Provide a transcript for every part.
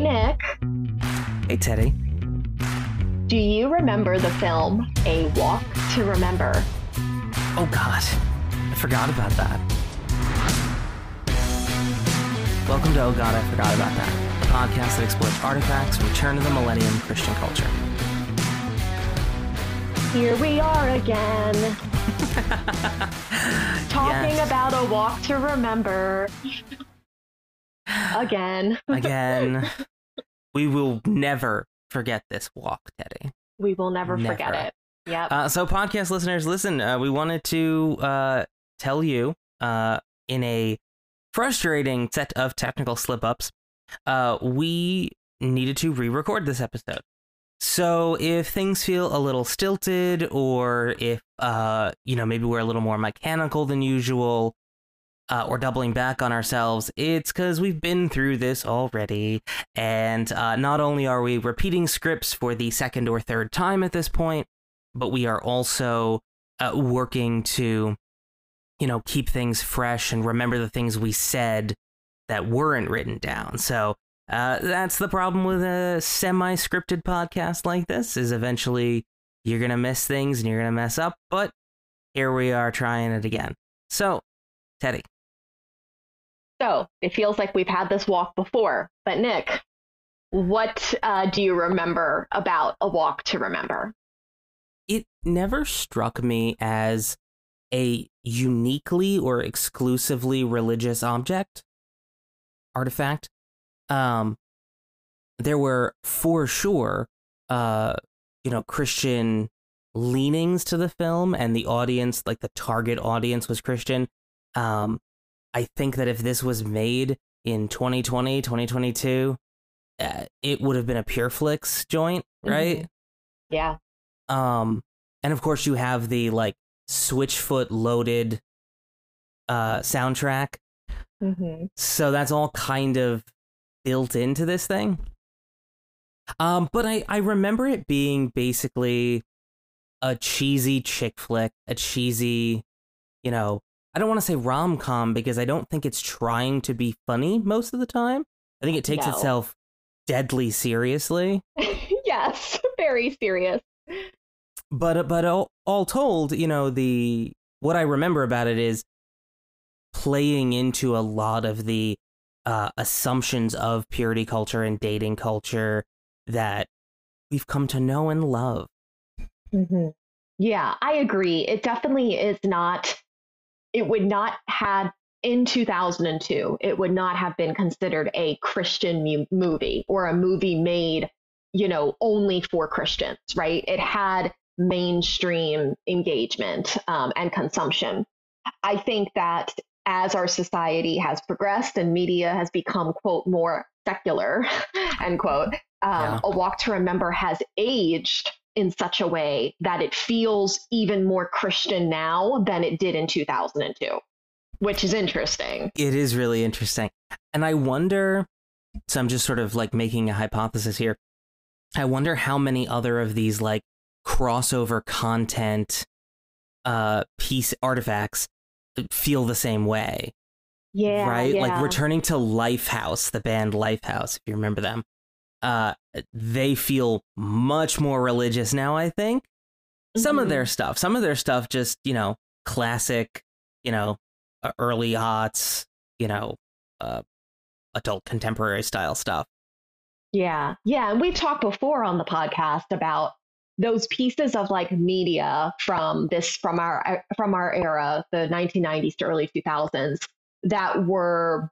Hey, Nick. Hey, Teddi. Do you remember the film A Walk to Remember? Oh, God. I forgot about that. Welcome to Oh God, I Forgot About That, a podcast that explores artifacts from turn of the millennium Christian culture. Here we are again. Talking Yes. about a walk to remember. Again. Again, we will never forget this walk, Teddi. We will never, Never. forget it. Yep. Uh, so, podcast listeners, listen, uh, we wanted to uh, tell you uh, in a frustrating set of technical slip ups, uh, we needed to re record this episode. So, if things feel a little stilted, or if, uh, you know, maybe we're a little more mechanical than usual, uh, or doubling back on ourselves, it's because we've been through this already. And uh, not only are we repeating scripts for the second or third time at this point, but we are also uh, working to, you know, keep things fresh and remember the things we said that weren't written down. So uh, that's the problem with a semi-scripted podcast like this: is eventually you're gonna miss things and you're gonna mess up. But here we are trying it again. So, Teddi, so it feels like we've had this walk before. But, Nick, what uh, do you remember about a walk to remember? it never struck me as a uniquely or exclusively religious object artifact um there were for sure uh you know christian leanings to the film and the audience like the target audience was christian um i think that if this was made in 2020 2022 uh, it would have been a Pure Flix joint right Yeah. um, and of course you have the like switchfoot loaded uh soundtrack. Mm-hmm. So that's all kind of built into this thing. Um, but I I remember it being basically a cheesy chick flick, a cheesy, you know, I don't want to say rom com because I don't think it's trying to be funny most of the time. I think it takes No. itself deadly seriously. yes. Very serious. but but all, all told you know the what i remember about it is playing into a lot of the uh, assumptions of purity culture and dating culture that we've come to know and love Mm-hmm. Yeah, I agree. It definitely is not, it would not have, in 2002, it would not have been considered a Christian mu- movie or a movie made, you know, only for Christians, right? It had mainstream engagement um, and consumption. I think that as our society has progressed and media has become, quote, more secular, end quote, um, Yeah. A Walk to Remember has aged in such a way that it feels even more Christian now than it did in 2002, which is interesting. it is really interesting and i wonder so i'm just sort of like making a hypothesis here i wonder how many other of these like crossover content uh piece artifacts feel the same way Yeah. right? Yeah. Like returning to Lifehouse, the band Lifehouse, if you remember them. Uh, they feel much more religious now. I think some of their stuff, some of their stuff, just you know, classic, you know, early aughts, you know, uh, adult contemporary style stuff. Yeah. Yeah. And we've talked before on the podcast about those pieces of like media from this from our from our era, the 1990s to early 2000s, that were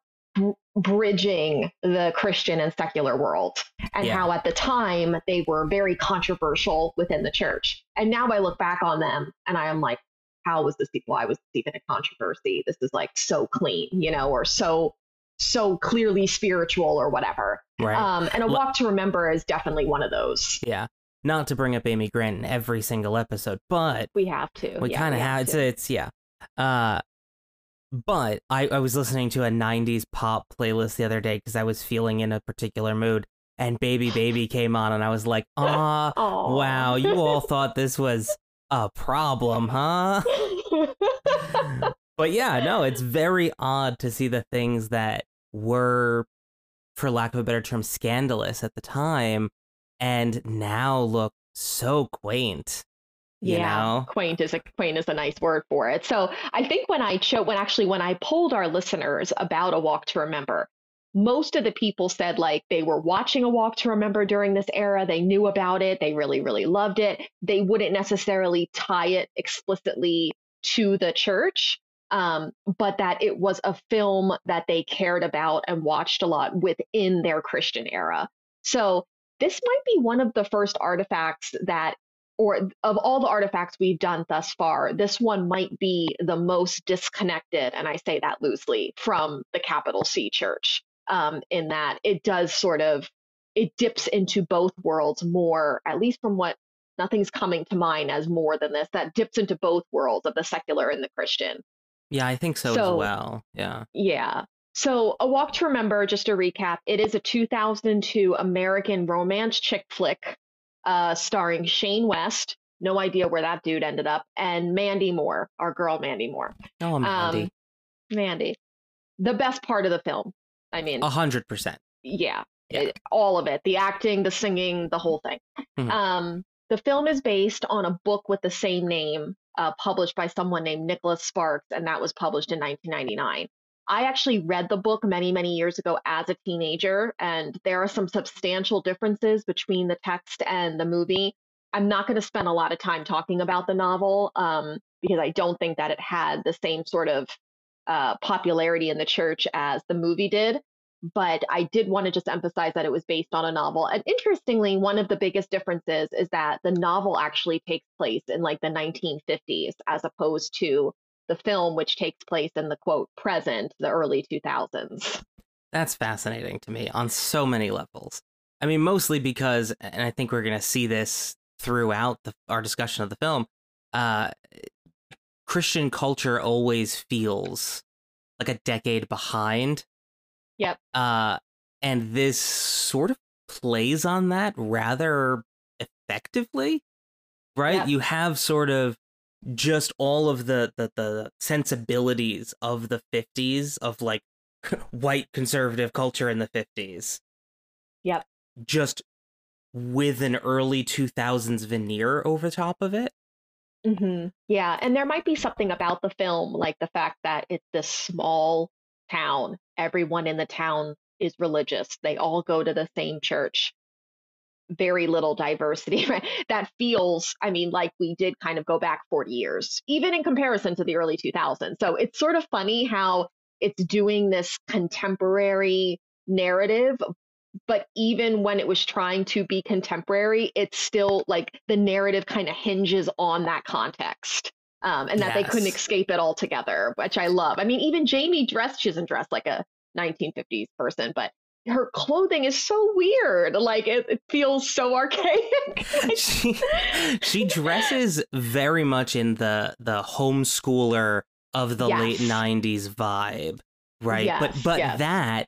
bridging the Christian and secular world, and Yeah. how at the time they were very controversial within the church. And now I look back on them and I am like, how was this? Why was this even a controversy? This is like so clean, you know, or so so clearly spiritual or whatever. Right. Um, and a walk to remember is definitely one of those. yeah. Not to bring up Amy Grant in every single episode, but We have to. we Yeah, kind of have it's, to. it's yeah uh but I, I was listening to a 90s pop playlist the other day because i was feeling in a particular mood and baby baby came on and i was like ah wow you all thought this was a problem huh but yeah no it's very odd to see the things that were for lack of a better term, scandalous at the time, and now look so quaint. You yeah, know? quaint is a quaint is a nice word for it. So I think when I cho- when actually when I polled our listeners about a walk to remember, most of the people said like they were watching a walk to remember during this era they knew about it they really really loved it they wouldn't necessarily tie it explicitly to the church um, but that it was a film that they cared about and watched a lot within their christian era so this might be one of the first artifacts that or of all the artifacts we've done thus far, this one might be the most disconnected, and I say that loosely, from the capital C church um, in that it does sort of it dips into both worlds more, at least from what nothing's coming to mind as more than this. That dips into both worlds of the secular and the Christian. Yeah, I think so, so as well. Yeah. Yeah. So, A Walk to Remember, just a recap, it is a 2002 American romance chick flick uh, starring Shane West. No idea where that dude ended up, and Mandy Moore, our girl Mandy Moore. Oh, Mandy. Um, Mandy. The best part of the film, I mean, a hundred percent. Yeah, yeah. It, all of it, the acting, the singing, the whole thing. Mm-hmm. Um, the film is based on a book with the same name, uh, published by someone named Nicholas Sparks, and that was published in 1999. I actually read the book many, many years ago as a teenager, and there are some substantial differences between the text and the movie. I'm not going to spend a lot of time talking about the novel um, because I don't think that it had the same sort of uh, popularity in the church as the movie did. But I did want to just emphasize that it was based on a novel. And interestingly, one of the biggest differences is that the novel actually takes place in like the 1950s as opposed to the film, which takes place in the quote present, the early 2000s. That's fascinating to me on so many levels. I mean, mostly because, and I think we're going to see this throughout the, our discussion of the film, uh, Christian culture always feels like a decade behind. Yep. Uh, and this sort of plays on that rather effectively, right? Yep. You have sort of just all of the, the the sensibilities of the 50s of like white conservative culture in the 50s. Yep. Just with an early 2000s veneer over top of it. Mm-hmm. Yeah, and there might be something about the film, like the fact that it's this small town. Everyone in the town is religious. They all go to the same church. Very little diversity. Right? That feels, I mean, like we did kind of go back 40 years, even in comparison to the early 2000s. So it's sort of funny how it's doing this contemporary narrative, but even when it was trying to be contemporary, it's still like the narrative kind of hinges on that context. Um, and that yes. they couldn't escape it altogether, which I love. I mean, even Jamie dressed, she doesn't dress like a 1950s person, but her clothing is so weird. Like it, it feels so archaic. she she dresses very much in the the homeschooler of the yes. late 90s vibe, right? Yes, but but yes. that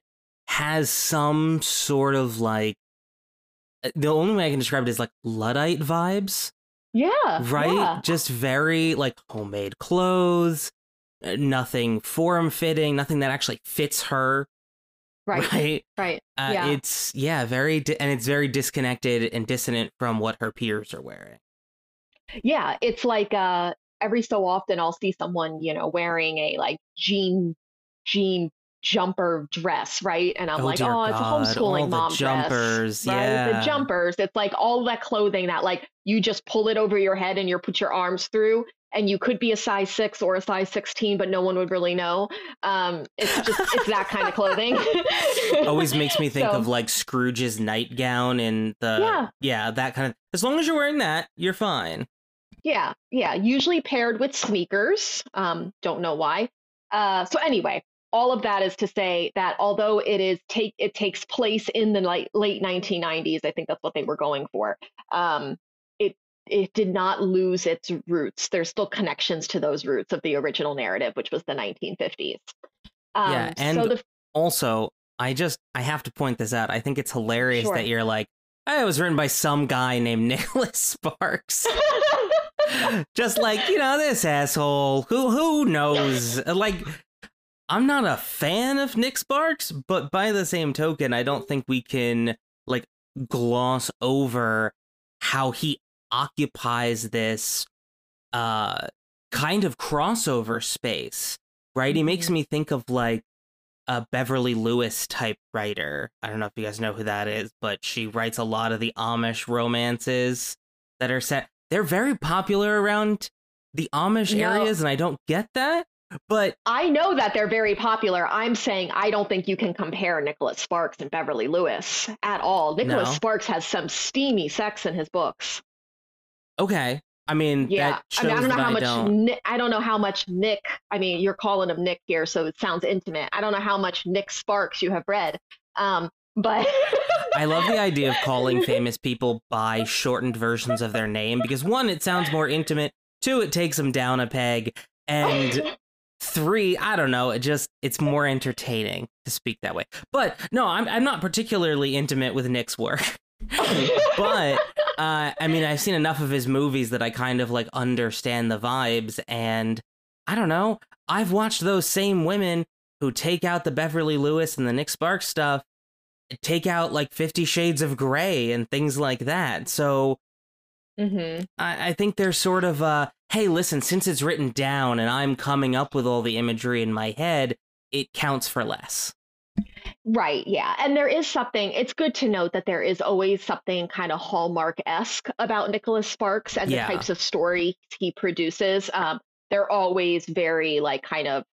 has some sort of like uh, the only way I can describe it is like Luddite vibes. Yeah. Right? Yeah. Just very like homemade clothes, uh, nothing form fitting, nothing that actually fits her. Right. Right. Right. Uh, yeah. It's, yeah, very, di- and it's very disconnected and dissonant from what her peers are wearing. Yeah. It's like, uh, every so often I'll see someone, you know, wearing a like jean, jean jumper dress, right? And I'm oh, like, oh, God. it's a homeschooling mom jumpers, dress, right? Yeah. The jumpers. It's like all that clothing that like you just pull it over your head and you put your arms through. And you could be a size six or a size 16, but no one would really know. Um, it's just, it's that kind of clothing. Always makes me think so, of like Scrooge's nightgown and the, yeah. yeah, that kind of, as long as you're wearing that, you're fine. Yeah. Yeah. Usually paired with sneakers. Um, don't know why. Uh, so anyway, all of that is to say that although it is take it takes place in the late, late 1990s, I think that's what they were going for. Um, it did not lose its roots. There's still connections to those roots of the original narrative, which was the 1950s. Um, yeah, and so the, also I just I have to point this out. I think it's hilarious sure. that you're like, oh, it was written by some guy named Nicholas Sparks. just like you know this asshole who who knows like I'm not a fan of Nick Sparks, but by the same token, I don't think we can like gloss over how he occupies this uh kind of crossover space, right? He makes mm-hmm. me think of like a Beverly Lewis type writer. I don't know if you guys know who that is, but she writes a lot of the Amish romances that are set. They're very popular around the Amish no. areas, and I don't get that. But I know that they're very popular. I'm saying I don't think you can compare Nicholas Sparks and Beverly Lewis at all. Nicholas no. Sparks has some steamy sex in his books. Okay. I mean, yeah. I, mean, I don't know how I much. Don't. Nick, I don't know how much Nick. I mean, you're calling him Nick here, so it sounds intimate. I don't know how much Nick Sparks you have read, um, but I love the idea of calling famous people by shortened versions of their name because one, it sounds more intimate. Two, it takes them down a peg, and three, I don't know. It just it's more entertaining to speak that way. But no, I'm I'm not particularly intimate with Nick's work. But uh, I mean, I've seen enough of his movies that I kind of like understand the vibes, and I don't know. I've watched those same women who take out the Beverly Lewis and the Nick Sparks stuff, take out like Fifty Shades of Grey and things like that. So mm-hmm. I, I think there's sort of a hey, listen, since it's written down and I'm coming up with all the imagery in my head, it counts for less. Right, yeah. And there is something, it's good to note that there is always something kind of Hallmark esque about Nicholas Sparks and yeah. the types of stories he produces. Um, they're always very, like, kind of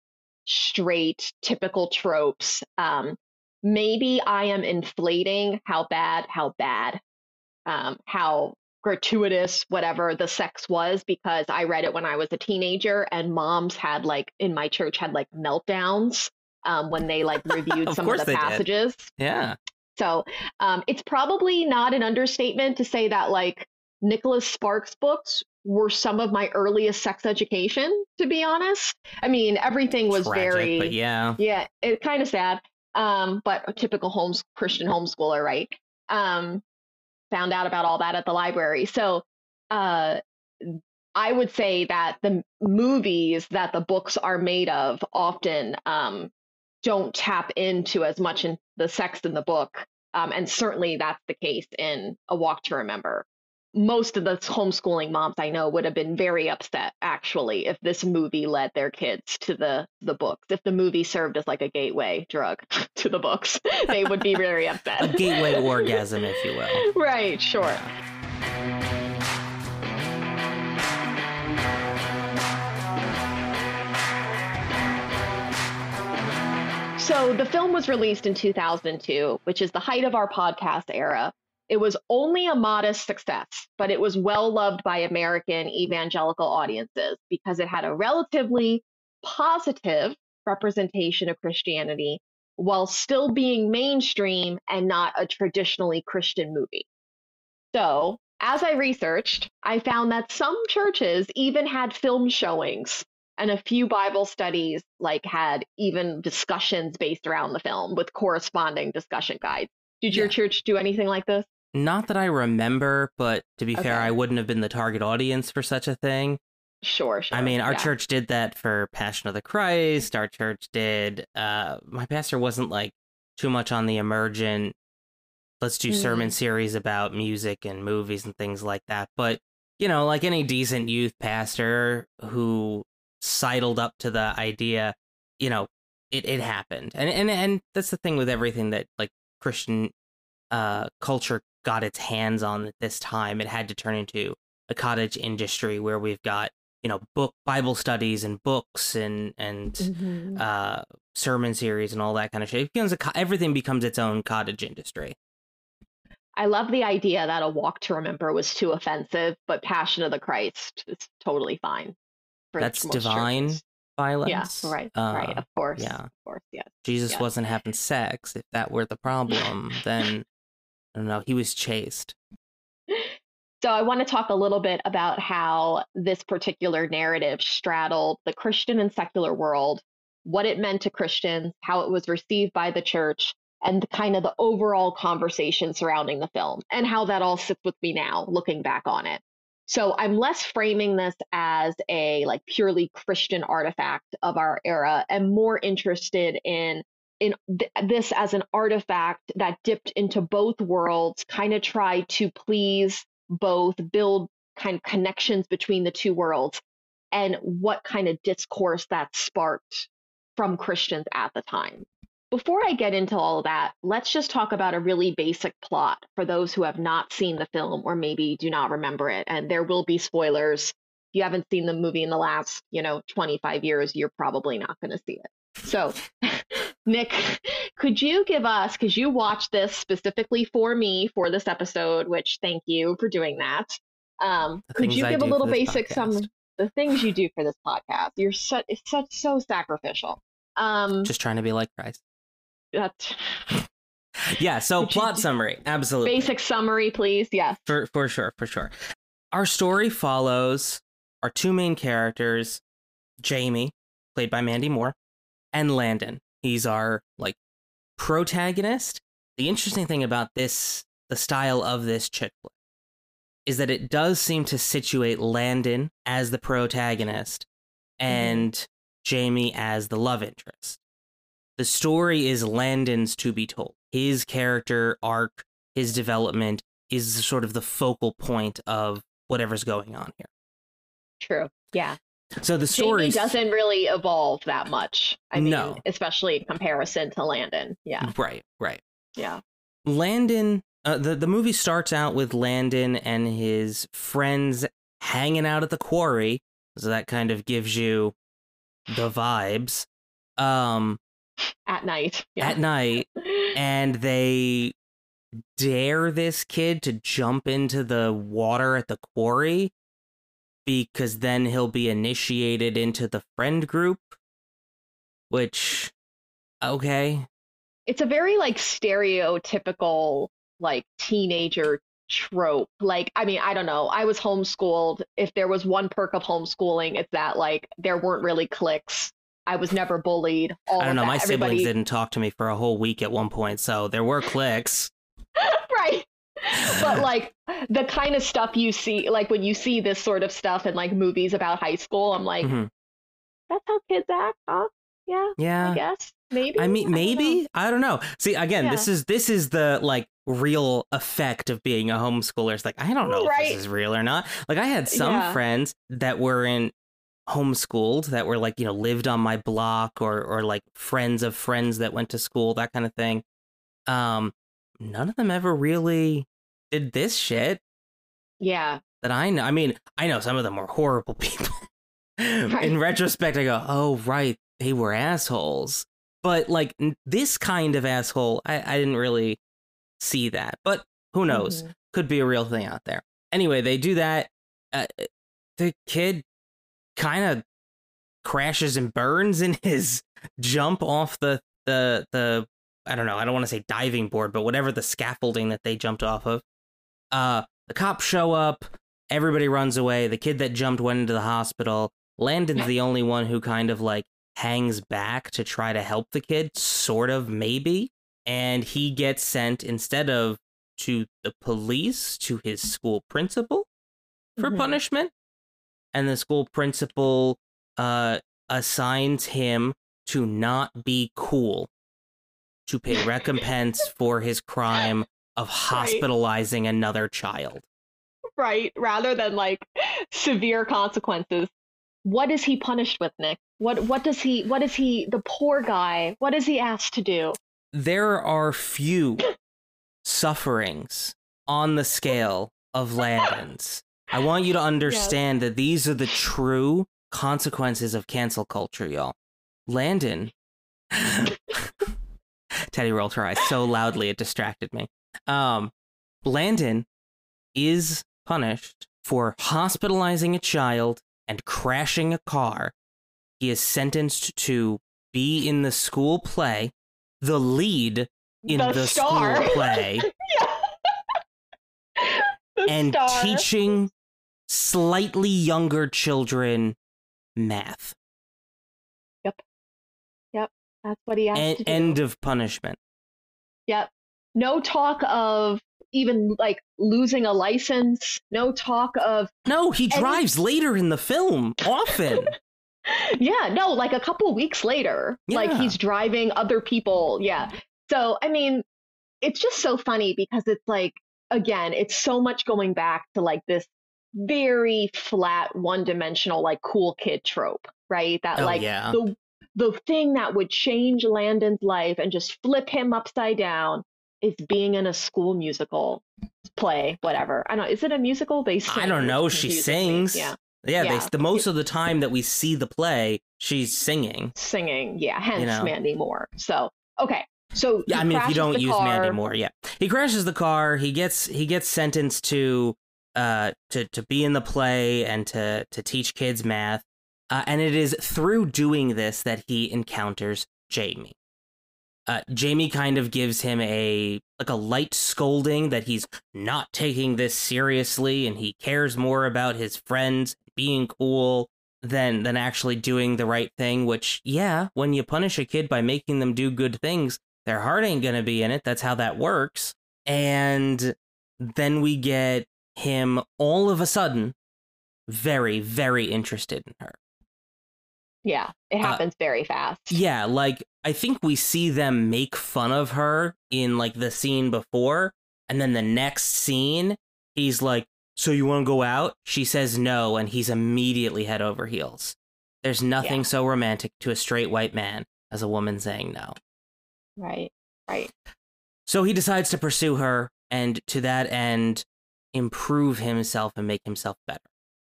straight, typical tropes. Um, maybe I am inflating how bad, how bad, um, how gratuitous, whatever the sex was, because I read it when I was a teenager and moms had, like, in my church, had like meltdowns um, when they like reviewed some of the passages. Did. Yeah. So um, it's probably not an understatement to say that like Nicholas Sparks books were some of my earliest sex education, to be honest. I mean, everything was Tragic, very, but yeah, yeah, it kind of sad. Um, but a typical homes Christian homeschooler, right? Um, found out about all that at the library. So, uh, I would say that the movies that the books are made of often um, don't tap into as much in the sex in the book. Um, and certainly that's the case in A Walk to Remember. Most of the homeschooling moms I know would have been very upset actually if this movie led their kids to the the books. If the movie served as like a gateway drug to the books, they would be very upset. a gateway orgasm, if you will. Right, sure. Yeah. So the film was released in 2002, which is the height of our podcast era. It was only a modest success, but it was well loved by American evangelical audiences because it had a relatively positive representation of Christianity while still being mainstream and not a traditionally Christian movie. So, as I researched, I found that some churches even had film showings and a few Bible studies like had even discussions based around the film with corresponding discussion guides. Did your yeah. church do anything like this? Not that I remember, but to be okay. fair, I wouldn't have been the target audience for such a thing. Sure, sure. I mean, our yeah. church did that for Passion of the Christ. Our church did. Uh, my pastor wasn't like too much on the emergent. Let's do mm. sermon series about music and movies and things like that. But you know, like any decent youth pastor who sidled up to the idea, you know, it, it happened. And, and, and that's the thing with everything that like Christian, uh, culture got its hands on at this time. It had to turn into a cottage industry where we've got, you know, book Bible studies and books and, and, mm-hmm. uh, sermon series and all that kind of shit. It becomes a, everything becomes its own cottage industry. I love the idea that a walk to remember was too offensive, but Passion of the Christ is totally fine that's divine churches. violence. Yeah, right, uh, right. Of course. Yeah, of course. Yes. Jesus yes. wasn't having sex. If that were the problem, then I don't know. He was chaste. So I want to talk a little bit about how this particular narrative straddled the Christian and secular world, what it meant to Christians, how it was received by the church, and kind of the overall conversation surrounding the film, and how that all sits with me now, looking back on it. So I'm less framing this as a like purely Christian artifact of our era and more interested in in th- this as an artifact that dipped into both worlds, kind of tried to please both, build kind of connections between the two worlds, and what kind of discourse that sparked from Christians at the time. Before I get into all of that, let's just talk about a really basic plot for those who have not seen the film or maybe do not remember it. And there will be spoilers. If you haven't seen the movie in the last, you know, 25 years, you're probably not going to see it. So, Nick, could you give us, because you watched this specifically for me for this episode, which thank you for doing that. Um, could you give a little basic some the things you do for this podcast? You're such it's such so sacrificial. Um, just trying to be like Christ. That's yeah. So plot summary, absolutely. Basic summary, please. Yes. For for sure, for sure. Our story follows our two main characters, Jamie, played by Mandy Moore, and Landon. He's our like protagonist. The interesting thing about this, the style of this chick flick, is that it does seem to situate Landon as the protagonist mm-hmm. and mm-hmm. Jamie as the love interest. The story is Landon's to be told. His character arc, his development is sort of the focal point of whatever's going on here. True. Yeah. So the story doesn't really evolve that much. I mean, no. especially in comparison to Landon. Yeah. Right. Right. Yeah. Landon. Uh, the the movie starts out with Landon and his friends hanging out at the quarry, so that kind of gives you the vibes. Um, at night. Yeah. At night, and they dare this kid to jump into the water at the quarry because then he'll be initiated into the friend group. Which, okay. It's a very like stereotypical like teenager trope. Like, I mean, I don't know. I was homeschooled. If there was one perk of homeschooling, it's that like there weren't really cliques I was never bullied. I don't know. That. My Everybody... siblings didn't talk to me for a whole week at one point, so there were cliques. right. But like the kind of stuff you see, like when you see this sort of stuff in like movies about high school, I'm like, mm-hmm. that's how kids act, huh? Yeah. Yeah. I guess maybe. I mean, maybe I don't know. See, again, yeah. this is this is the like real effect of being a homeschooler. It's like I don't know right. if this is real or not. Like I had some yeah. friends that were in homeschooled that were like you know lived on my block or or like friends of friends that went to school that kind of thing. Um none of them ever really did this shit. Yeah. That i know i mean i know some of them were horrible people. Right. in retrospect i go oh right they were assholes. But like this kind of asshole i, I didn't really see that but who knows? Mm-hmm. could be a real thing out there. Anyway they do that uh, the kid kind of crashes and burns in his jump off the the the I don't know, I don't want to say diving board, but whatever the scaffolding that they jumped off of. Uh the cops show up, everybody runs away, the kid that jumped went into the hospital. Landon's the only one who kind of like hangs back to try to help the kid, sort of maybe, and he gets sent instead of to the police to his school principal for mm-hmm. punishment and the school principal uh, assigns him to not be cool to pay recompense for his crime of hospitalizing right. another child. Right, rather than like severe consequences. What is he punished with, Nick? What what does he what is he the poor guy? What is he asked to do? There are few sufferings on the scale of Landon's I want you to understand that these are the true consequences of cancel culture, y'all. Landon. Teddi rolled her eyes so loudly it distracted me. Um, Landon is punished for hospitalizing a child and crashing a car. He is sentenced to be in the school play, the lead in the, the school play, and star. teaching slightly younger children math. Yep. Yep. That's what he asked. En- end of punishment. Yep. No talk of even like losing a license. No talk of No, he any- drives later in the film, often. yeah, no, like a couple weeks later, like he's driving other people. Yeah. So, I mean, it's just so funny because it's like, again, it's so much going back to like this very flat, one dimensional, like cool kid trope, right? That Oh, like yeah. the the thing that would change Landon's life and just flip him upside down is being in a school musical play, whatever. I don't know. Is it a musical? They sing. I don't know. She sings. Yeah. Yeah, Yeah. They, the most of the time that we see the play, she's singing. singing. Yeah, hence know. Mandy Moore. So okay, so Yeah, I mean, if you don't use car. Mandy Moore, yeah, he crashes the car. He gets he gets sentenced to uh to to be in the play and to to teach kids math. Uh, and it is through doing this that he encounters Jamie. Uh, Jamie kind of gives him a like a light scolding that he's not taking this seriously and he cares more about his friends being cool than than actually doing the right thing. Which, yeah, when you punish a kid by making them do good things, their heart ain't gonna be in it. That's how that works. And then we get him all of a sudden very, very interested in her. Yeah, it Uh, happens very fast. Yeah, like I think we see them make fun of her in like the scene before, and then the next scene, he's like, "So you want to go out?" She says no, and he's immediately head over heels. There's nothing Yeah. so romantic to a straight white man as a woman saying no. Right. Right. So he decides to pursue her, and to that end, improve himself and make himself better.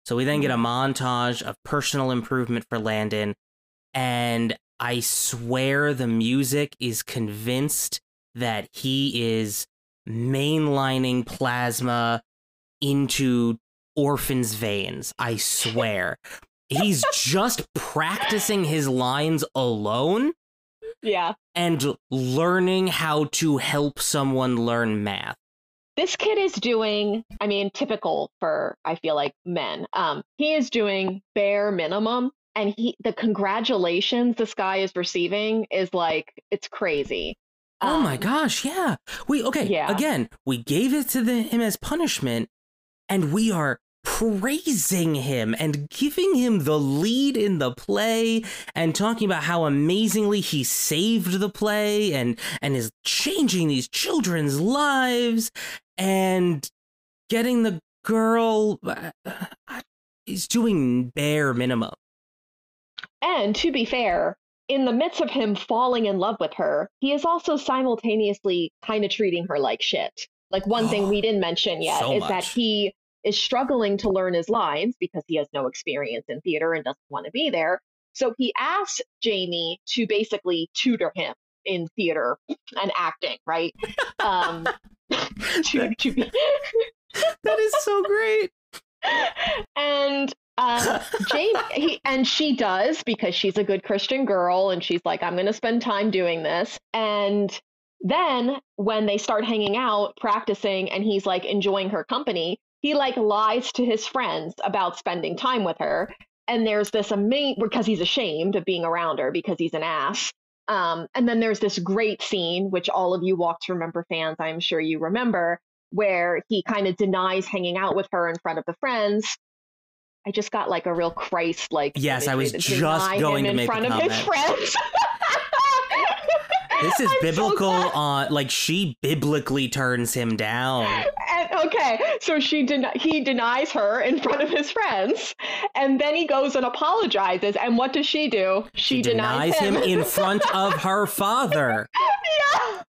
So we then get a mm-hmm. montage of personal improvement for Landon, and I swear the music is convinced that he is mainlining plasma into Orphan's veins. I swear. He's just practicing his lines alone Yeah. and learning how to help someone learn math. This kid is doing, I mean, typical for I feel like men. Um, he is doing bare minimum and he the congratulations this guy is receiving is like it's crazy. oh my Um, gosh, yeah. We okay, Yeah. again, we gave it to the, him as punishment and we are praising him and giving him the lead in the play and talking about how amazingly he saved the play and and is changing these children's lives and getting the girl uh, uh, he's doing bare minimum And to be fair, in the midst of him falling in love with her, he is also simultaneously kind of treating her like shit. Like one thing we didn't mention yet So is that he is struggling to learn his lines because he has no experience in theater and doesn't want to be there. So he asks Jamie to basically tutor him in theater and acting, right? Um, to, to be, that is so great and um, Jane, he, and she does because she's a good Christian girl, and she's like, I'm going to spend time doing this. And then when they start hanging out, practicing, and he's like enjoying her company, he like lies to his friends about spending time with her. And there's this amazing because he's ashamed of being around her because he's an ass. Um, and then there's this great scene, which all of you Walk to Remember fans, I'm sure you remember, where he kind of denies hanging out with her in front of the friends. I just got like a real Christ like. Yes, I was just going to in make front of his friends. This is I'm biblical glad- on like she biblically turns him down. Okay, so she den- he denies her in front of his friends, and then he goes and apologizes. And what does she do? She, She denies him in front of her father. yeah.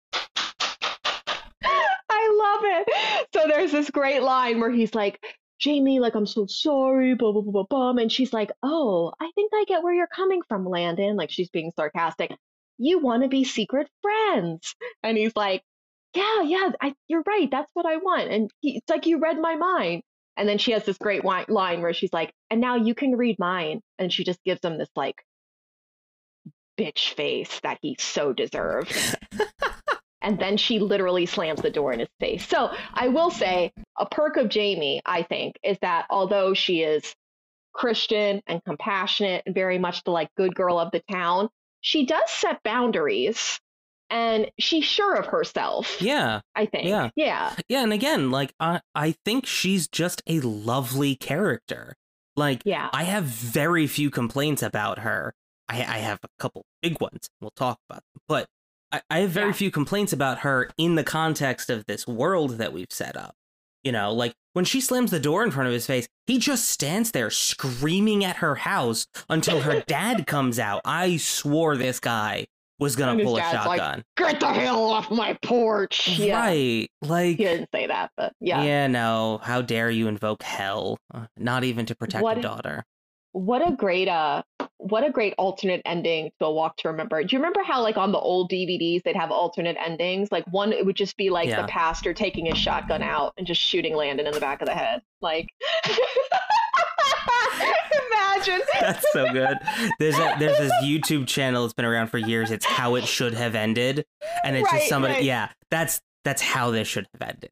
I love it. So there's this great line where he's like, Jamie, like, I'm so sorry, blah, blah, blah, blah, blah. And she's like, Oh, I think I get where you're coming from, Landon. Like, she's being sarcastic. You want to be secret friends. And he's like, Yeah, yeah, I, you're right. That's what I want. And he, it's like, You read my mind. And then she has this great line where she's like, And now you can read mine. And she just gives him this, like, bitch face that he so deserved. and then she literally slams the door in his face. So I will say a perk of Jamie, I think, is that although she is Christian and compassionate and very much the like good girl of the town, she does set boundaries and she's sure of herself. Yeah. I think. Yeah. Yeah. Yeah, and again, like I I think she's just a lovely character. Like Yeah. I have very few complaints about her. I, I have a couple big ones. We'll talk about them. But I, I have very Yeah. few complaints about her in the context of this world that we've set up. You know, like when she slams the door in front of his face, he just stands there screaming at her house until her dad comes out. I swore this guy was gonna his pull a dad's like, shotgun. Get the hell off my porch. Yeah. Right. Like He didn't say that, but yeah. yeah, no. How dare you invoke hell? Uh, Not even to protect What- a daughter. What a great uh what a great alternate ending to a walk to remember. Do you remember how like on the old DVDs they'd have alternate endings? Like one it would just be like Yeah. the pastor taking his shotgun out and just shooting Landon in the back of the head. Like Imagine. That's so good. There's a, there's this YouTube channel that's been around for years. It's how it should have ended, and it's Right, just somebody. right. Yeah, that's that's how this should have ended.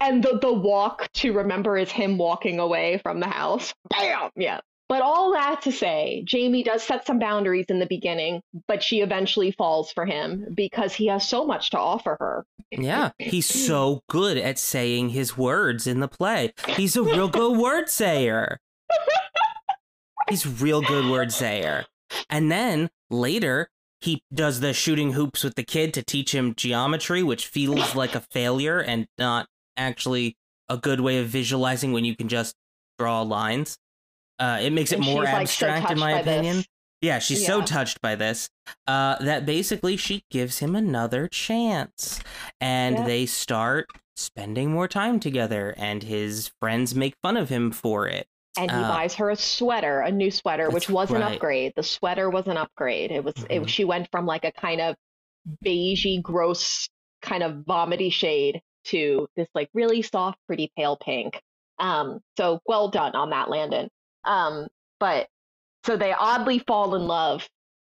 And the the walk to remember is him walking away from the house. Bam! Yeah. But all that to say, Jamie does set some boundaries in the beginning, but she eventually falls for him because he has so much to offer her. Yeah, he's so good at saying his words in the play. He's a real good word sayer. He's real good word sayer. And then later, he does the shooting hoops with the kid to teach him geometry, which feels like a failure and not actually a good way of visualizing when you can just draw lines. Uh, it makes it more she's, like, so abstract, in my by this. opinion. Yeah, she's so touched by this uh, that basically she gives him another chance. And Yep. they start spending more time together, and his friends make fun of him for it. And he Uh, buys her a sweater, a new sweater, which was an upgrade. The sweater was an upgrade. It was. Mhm. It, she went from like a kind of beigey, gross, kind of vomity shade to this like really soft, pretty pale pink. Um, so well done on that, Landon. Um, but so they oddly fall in love,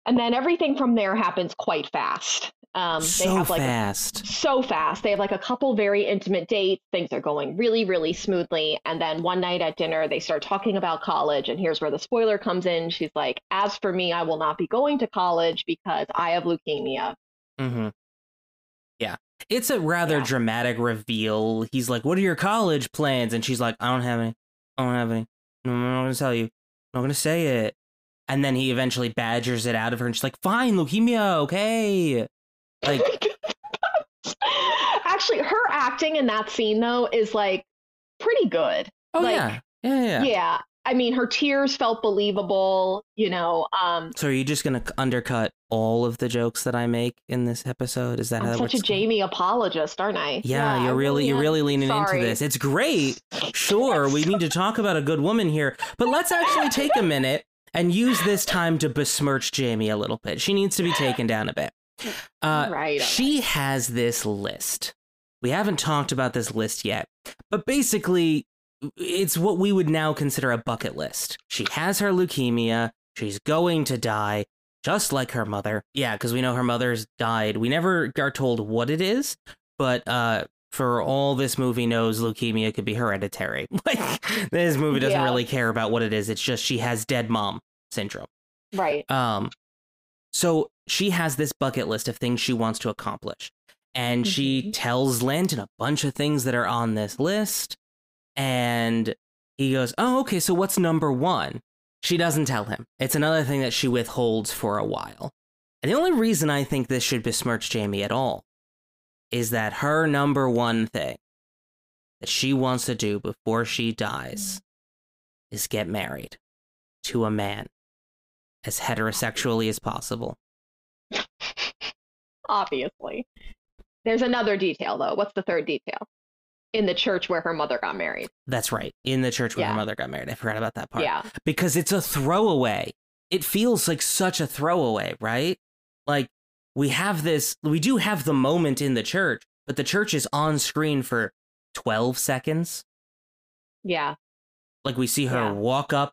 and then everything from there happens quite fast. Um, they so have like a fast. so fast. They have like a couple very intimate dates. Things are going really, really smoothly. And then one night at dinner, they start talking about college. And here's where the spoiler comes in. She's like, As for me, I will not be going to college because I have leukemia. hmm Yeah. It's a rather Yeah. dramatic reveal. He's like, What are your college plans? And she's like, I don't have any. I don't have any. No, I'm not going to tell you. I'm not going to say it. And then he eventually badgers it out of her. And she's like, Fine, leukemia, okay. Like, Actually, her acting in that scene, though, is like pretty good. oh, Like, yeah. Yeah, yeah. Yeah. I mean, her tears felt believable, you know. Um, So are you just going to undercut all of the jokes that I make in this episode? Is that how I'm that such a Jamie apologist, aren't I? Yeah, I you're really you're really leaning Sorry. into this. It's great. Sure, we need to talk about a good woman here, but let's actually take a minute and use this time to besmirch Jamie a little bit. She needs to be taken down a bit. Uh, Right, She has this list. We haven't talked about this list yet, but basically, it's what we would now consider a bucket list. She has her leukemia. She's going to die, just like her mother. Yeah, because we know her mother's died. We never are told what it is, but uh, for all this movie knows, leukemia could be hereditary. Like this movie doesn't Yeah. really care about what it is. It's just she has dead mom syndrome. Right. Um, so she has this bucket list of things she wants to accomplish, and she Mhm. tells Landon a bunch of things that are on this list, and he goes, "Oh, okay. So what's number one?" She doesn't tell him. It's another thing that she withholds for a while. And the only reason I think this should besmirch Jamie at all is that her number one thing that she wants to do before she dies is get married to a man as heterosexually as possible. Obviously. There's another detail, though. What's the third detail? In the church where her mother got married. That's right. In the church where her mother got married. I forgot about that part. Yeah. Because it's a throwaway. It feels like such a throwaway, right? Like we have this, we do have the moment in the church, but the church is on screen for 12 seconds. Yeah. Like we see her Yeah. walk up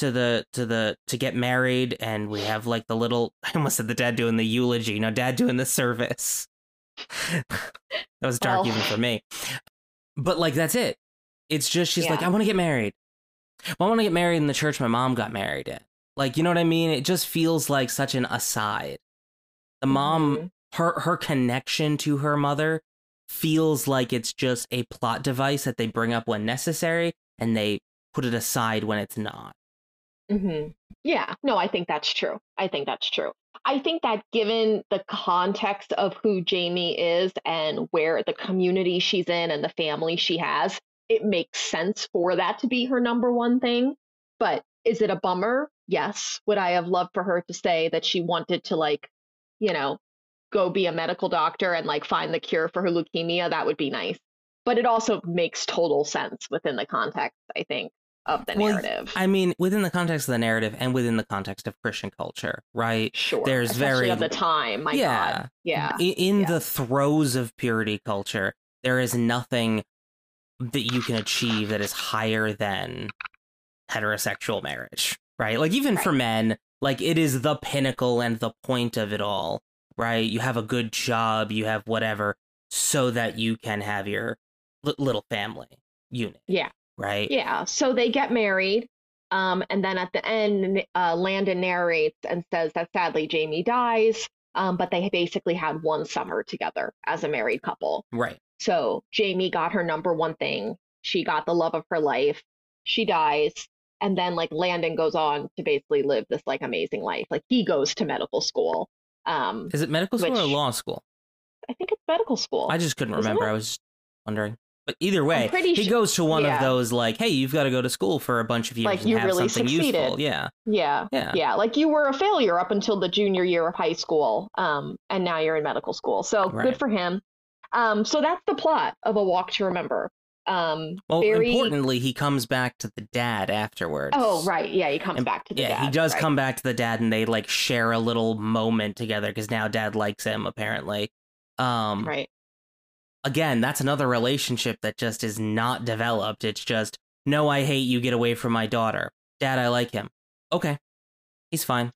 to the to the to get married and we have like the little I almost said the dad doing the eulogy, you know, dad doing the service. that was dark even for me. But like that's it. It's just she's like, I want to get married. Well, I want to get married in the church my mom got married in. Like, you know what I mean? It just feels like such an aside. The mom Mhm. her her connection to her mother feels like it's just a plot device that they bring up when necessary and they put it aside when it's not. Hmm Yeah, no, I think that's true. I think that's true. I think that given the context of who Jamie is and where the community she's in and the family she has, it makes sense for that to be her number one thing. But is it a bummer? Yes. Would I have loved for her to say that she wanted to, like, you know, go be a medical doctor and like find the cure for her leukemia? That would be nice. But it also makes total sense within the context, I think, of the Well, narrative. I mean, within the context of the narrative and within the context of Christian culture, right? sure. there's Especially very- of the time. My yeah. God. Yeah. I- In yeah. the throes of purity culture, there is nothing that you can achieve that is higher than heterosexual marriage, right? Like even for men, like it is the pinnacle and the point of it all, right? You have a good job, you have whatever, so that you can have your li- little family unit, Yeah. Right? Yeah. So they get married. Um, and then at the end, uh, Landon narrates and says that sadly Jamie dies. Um, but they basically had one summer together as a married couple. Right. So Jamie got her number one thing. She got the love of her life. She dies. And then like Landon goes on to basically live this like amazing life. Like he goes to medical school. Um, Is it medical school or law school? I think it's medical school. I just couldn't remember. it? I was wondering. But either way, he su- goes to one of those like, "Hey, you've got to go to school for a bunch of years Like, and you have really something succeeded. useful." Yeah, Yeah. yeah, Yeah. Like you were a failure up until the junior year of high school. Um, and now you're in medical school. So Right. good for him. Um, so that's the plot of A Walk to Remember. Um, Well, very... importantly, he comes back to the dad afterwards. Oh, right. Yeah. He comes And- back to the yeah, dad. he does right. come back to the dad, and they like share a little moment together because now dad likes him apparently. Um, Right. Again, that's another relationship that just is not developed. It's just, no, I hate you. Get away from my daughter. Dad, I like him. Okay, he's fine.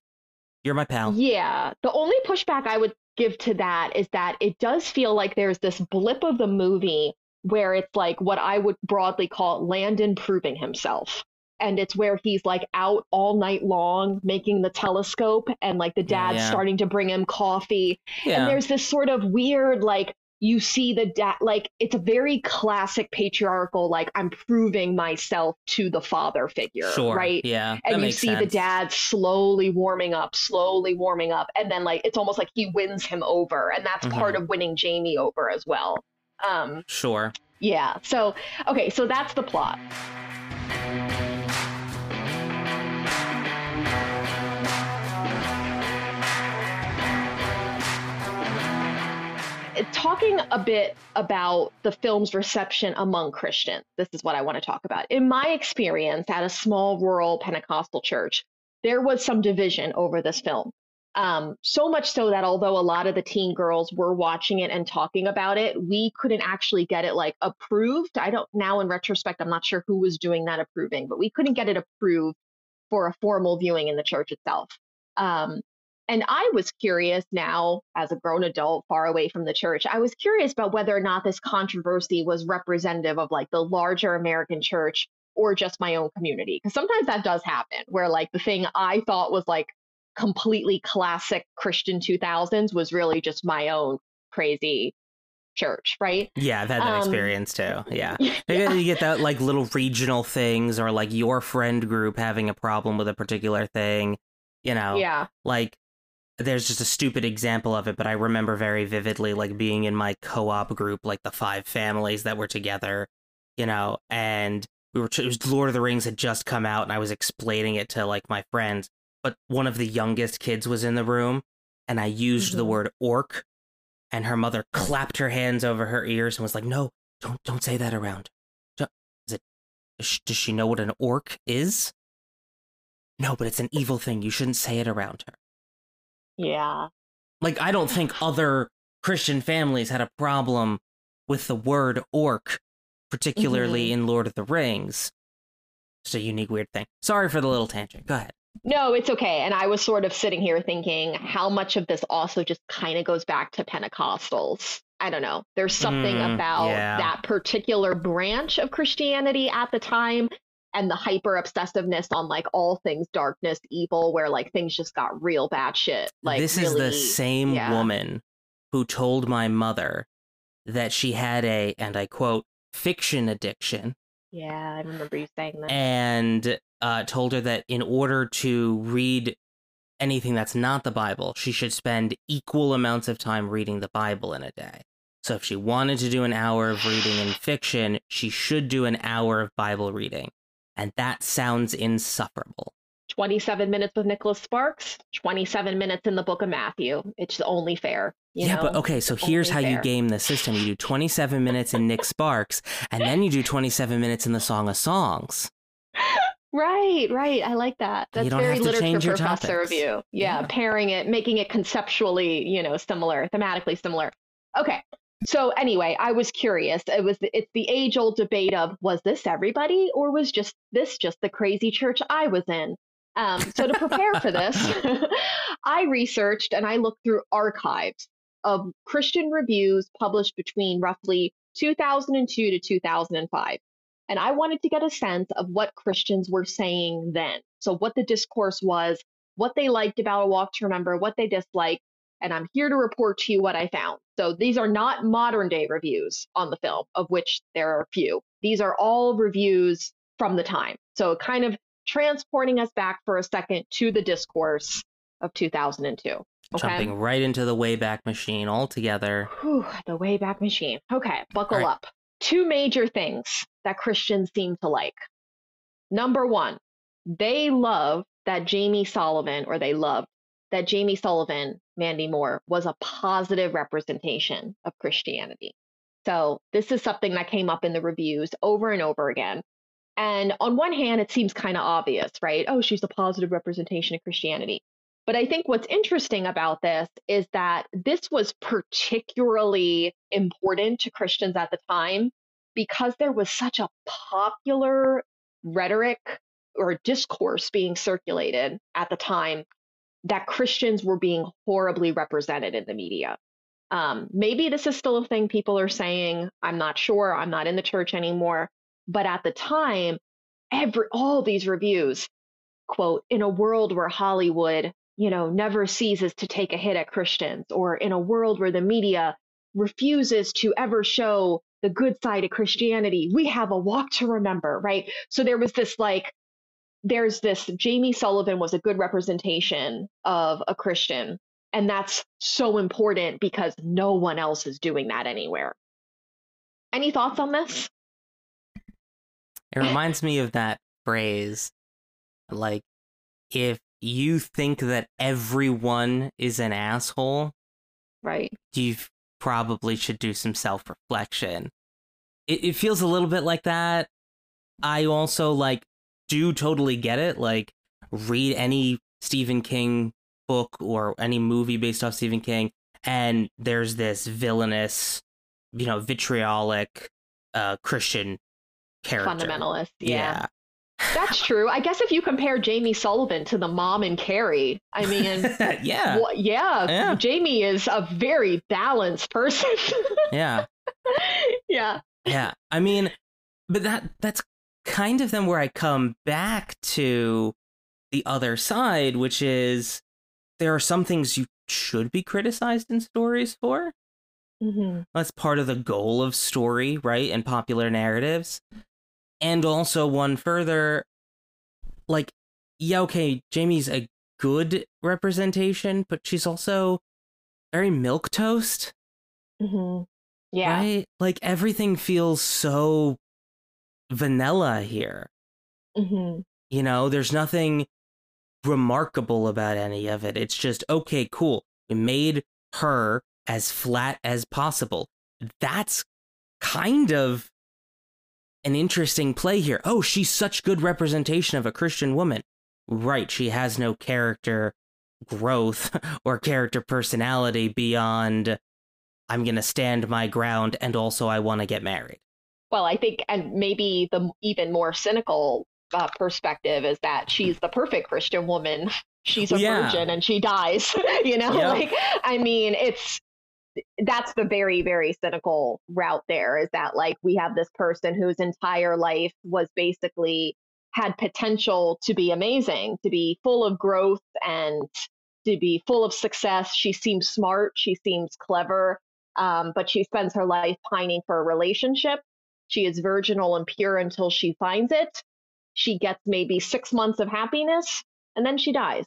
You're my pal. Yeah. The only pushback I would give to that is that it does feel like there's this blip of the movie where it's like what I would broadly call Landon proving himself. And it's where he's like out all night long making the telescope and like the dad's Yeah. starting to bring him coffee. Yeah, And there's this sort of weird, like, you see the dad, like, it's a very classic patriarchal, like, I'm proving myself to the father figure, sure. right? Yeah, and you see the dad slowly warming up, slowly warming up, and then like it's almost like he wins him over, and that's Mm-hmm. part of winning Jamie over as well. Um, Sure. yeah. So okay, so that's the plot. Talking a bit about the film's reception among Christians, this is what I want to talk about. In my experience at a small rural Pentecostal church, there was some division over this film. Um, so much so that although a lot of the teen girls were watching it and talking about it, we couldn't actually get it like approved. I don't now in retrospect, I'm not sure who was doing that approving, but we couldn't get it approved for a formal viewing in the church itself. Um, and I was curious now, as a grown adult far away from the church, I was curious about whether or not this controversy was representative of like the larger American church or just my own community. Because sometimes that does happen where like the thing I thought was like completely classic Christian 2000s was really just my own crazy church, right? Yeah, I've had that Um, experience too. Yeah. Yeah. You get that like little regional things or like your friend group having a problem with a particular thing, you know. Yeah. Like there's just a stupid example of it, but I remember very vividly like being in my co-op group, like the five families that were together, you know, and we were it was Lord of the Rings had just come out and I was explaining it to like my friends, but one of the youngest kids was in the room and I used the Mhm. word orc and her mother clapped her hands over her ears and was like, "No, don't don't say that around. Is it does she know what an orc is? No, but it's an evil thing. You shouldn't say it around her." Yeah. Like I don't think other Christian families had a problem with the word orc, particularly in Lord of the Rings. It's a unique weird thing. Sorry for the little tangent. Go ahead. No, it's okay. And I was sort of sitting here thinking how much of this also just kind of goes back to Pentecostals. I don't know. There's something Mm, about yeah. that particular branch of Christianity at the time and the hyper obsessiveness on like all things darkness, evil, where like things just got real bad shit. Like this really, is the same yeah. woman who told my mother that she had a, and I quote, fiction addiction. Yeah, I remember you saying that. And uh, told her that in order to read anything that's not the Bible, she should spend equal amounts of time reading the Bible in a day. So if she wanted to do an hour of reading in fiction, she should do an hour of Bible reading. And that sounds insufferable. 27 minutes with Nicholas Sparks, 27 minutes in the book of Matthew. It's only fair. yeah, know? but okay, so here's how Only you game the system. You do 27 minutes in Nick Sparks, and then you do 27 minutes in the Song of Songs. Right, right. I like that. That's very literature professor topics. of you. Yeah, Yeah. pairing it, making it conceptually, you know, similar, thematically similar. Okay. So anyway, I was curious. It was it's the age old debate of was this everybody or was just this just the crazy church I was in? Um, so to prepare for this, I researched and I looked through archives of Christian reviews published between roughly 2002 to 2005. And I wanted to get a sense of what Christians were saying then. So, what the discourse was, what they liked about A Walk to Remember, what they disliked. And I'm here to report to you what I found. So, these are not modern day reviews on the film, of which there are a few. These are all reviews from the time. So, kind of transporting us back for a second to the discourse of 2002. Okay. Jumping right into the Wayback Machine altogether. Whew, the Wayback Machine. Okay, buckle right. up. Two major things that Christians seem to like. Number one, they love that Jamie Sullivan, or they loved that Jamie Sullivan, Mandy Moore, was a positive representation of Christianity. So this is something that came up in the reviews over and over again. And on one hand, it seems kind of obvious, right? Oh, she's a positive representation of Christianity. But I think what's interesting about this is that this was particularly important to Christians at the time because there was such a popular rhetoric or discourse being circulated at the time that Christians were being horribly represented in the media. Um, maybe this is still a thing people are saying. I'm not sure. I'm not in the church anymore. But at the time, every all these reviews, quote, in a world where Hollywood, you know, never ceases to take a hit at Christians, or in a world where the media refuses to ever show the good side of Christianity, we have a walk to remember, right? So there was this like, there's this Jamie Sullivan was a good representation of a Christian. And that's so important because no one else is doing that anywhere. Any thoughts on this? It reminds me of that phrase like, if you think that everyone is an asshole, Right. you probably should do some self reflection. It, it feels a little bit like that. I also like do totally get it. Like, read any Stephen King book or any movie based off Stephen King, and there's this villainous, you know, vitriolic uh, Christian character. Fundamentalist. Yeah. Yeah. That's true. I guess if you compare Jamie Sullivan to the mom in Carrie, I mean, yeah. wha- yeah, Yeah. Jamie is a very balanced person. Yeah. yeah. Yeah. I mean, but that that's kind of then where I come back to the other side, which is there are some things you should be criticized in stories for. hmm That's part of the goal of story, right? And popular narratives. And also one further, like, yeah, okay, Jamie's a good representation, but she's also very milk toast. hmm Yeah. Right? Like everything feels so vanilla here. hmm You know, there's nothing remarkable about any of it. It's just, okay, cool. We made her as flat as possible. That's kind of an interesting play here. Oh, she's such good representation of a Christian woman. Right, she has no character growth or character personality beyond I'm going to stand my ground and also I want to get married. Well, I think, and maybe the even more cynical uh, perspective is that she's the perfect Christian woman. She's a Yeah. virgin and she dies. you know, Yep. like I mean, it's that's the very very cynical route. There is that like we have this person whose entire life was basically had potential to be amazing, to be full of growth and to be full of success. She seems smart. She seems clever. Um, but she spends her life pining for a relationship. She is virginal and pure until she finds it. She gets maybe six months of happiness and then she dies.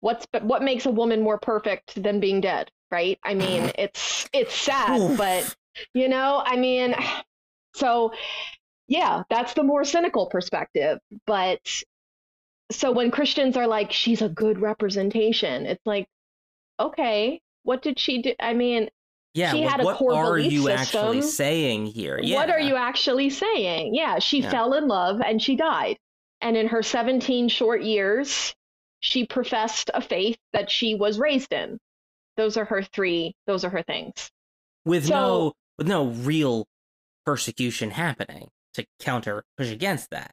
What's what makes a woman more perfect than being dead, right? I mean, mm-hmm. it's it's sad, Oof. but you know, I mean, so yeah, that's the more cynical perspective. But so when Christians are like, she's a good representation, it's like, okay, what did she do? I mean, yeah, she had a what are you system. actually saying here? Yeah. What are you actually saying? Yeah, she yeah. fell in love and she died. And in her 17 short years, she professed a faith that she was raised in. Those are her three, those are her things. With so, no with no real persecution happening to counter push against that.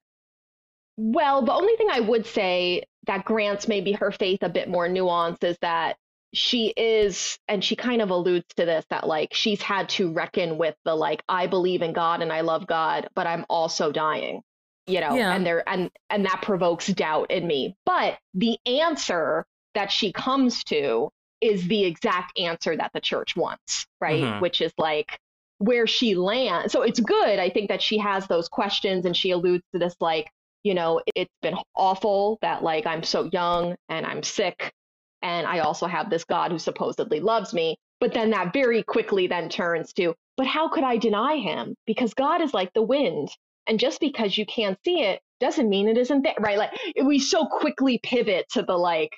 Well, the only thing I would say that grants maybe her faith a bit more nuance is that she is, and she kind of alludes to this, that like she's had to reckon with the like, I believe in God and I love God, but I'm also dying, you know, yeah. and there, and, and that provokes doubt in me. But the answer that she comes to is the exact answer that the church wants, right? Mm-hmm. Which is like, where she lands. So it's good, I think, that she has those questions and she alludes to this like, you know, it's been awful that like I'm so young and I'm sick. And I also have this God who supposedly loves me. But then that very quickly then turns to, but how could I deny him? Because God is like the wind. And just because you can't see it doesn't mean it isn't there, right? Like we so quickly pivot to the like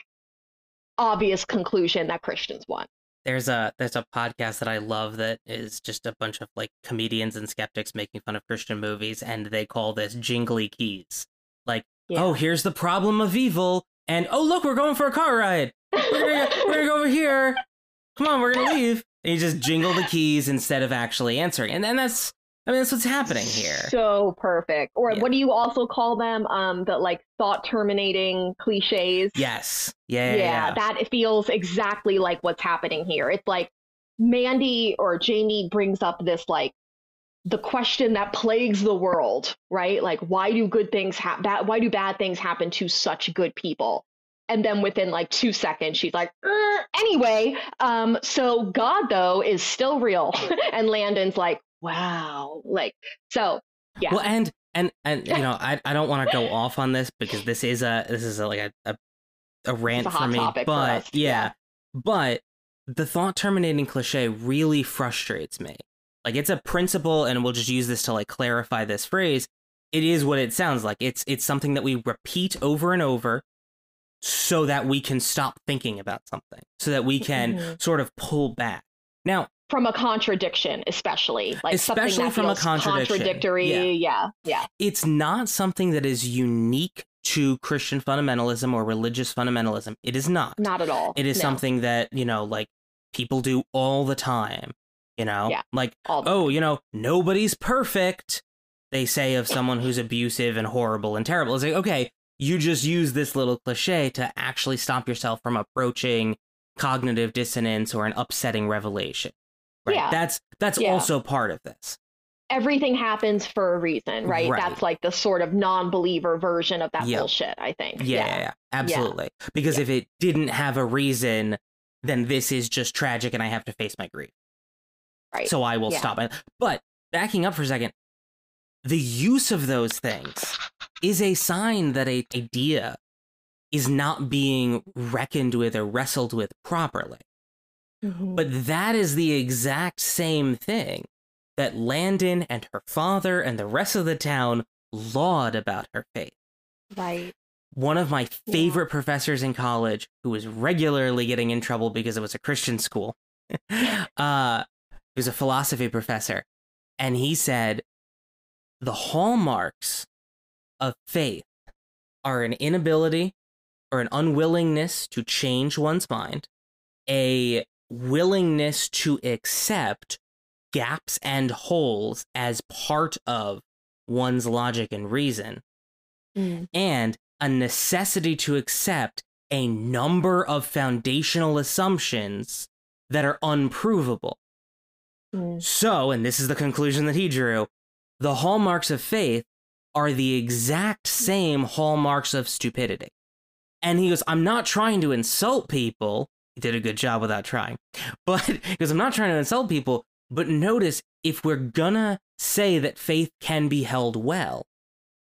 obvious conclusion that Christians want there's a there's a podcast that I love that is just a bunch of like comedians and skeptics making fun of Christian movies, and they call this jingly keys. Like, oh, yeah. oh, here's the problem of evil, and oh look, we're going for a car ride. We're gonna, we're gonna go over here. Come on, we're gonna leave. And you just jingle the keys instead of actually answering, and then that's I mean, that's what's happening here. So perfect. Or yeah. what do you also call them? Um, the like thought terminating cliches. Yes. Yeah, yeah, yeah. That feels exactly like what's happening here. It's like Mandy or Jamie brings up this like the question that plagues the world, right? Like, why do good things happen? Why do bad things happen to such good people? And then within like two seconds, she's like, er, anyway, um, so God though is still real. and Landon's like, wow. Like, so yeah. Well, and, and, and, you know, I, I don't want to go off on this because this is a, this is a, like a, a, a rant a for me, but for yeah, yeah, but the thought terminating cliche really frustrates me. Like it's a principle, and we'll just use this to like clarify this phrase. It is what it sounds like. It's it's something that we repeat over and over so that we can stop thinking about something, so that we can mm-hmm. sort of pull back. Now, from a contradiction, especially like especially something that from feels a contradiction. contradictory. Yeah. yeah, yeah. It's not something that is unique to Christian fundamentalism or religious fundamentalism. It is not. Not at all. It is no. something that you know, like people do all the time. You know, yeah, like oh, you know, nobody's perfect. They say of someone who's abusive and horrible and terrible. It's like okay, you just use this little cliche to actually stop yourself from approaching cognitive dissonance or an upsetting revelation. Right. Yeah. That's that's yeah. also part of this. Everything happens for a reason, right? right. That's like the sort of non-believer version of that yep. bullshit, I think. Yeah, yeah. yeah absolutely. Because if it didn't have a reason, then this is just tragic and I have to face my grief. Right. So I will stop it. But backing up for a second, the use of those things is a sign that a idea is not being reckoned with or wrestled with properly. Mm-hmm. But that is the exact same thing that Landon and her father and the rest of the town laud about her faith. Right. One of my favorite yeah. professors in college, who was regularly getting in trouble because it was a Christian school, uh, he was a philosophy professor. And he said, the hallmarks of faith are an inability or an unwillingness to change one's mind, a willingness to accept gaps and holes as part of one's logic and reason, mm. and a necessity to accept a number of foundational assumptions that are unprovable. Mm. So, and this is the conclusion that he drew the hallmarks of faith are the exact same hallmarks of stupidity. And he goes, I'm not trying to insult people. He did a good job without trying. But because I'm not trying to insult people, but notice if we're gonna say that faith can be held well,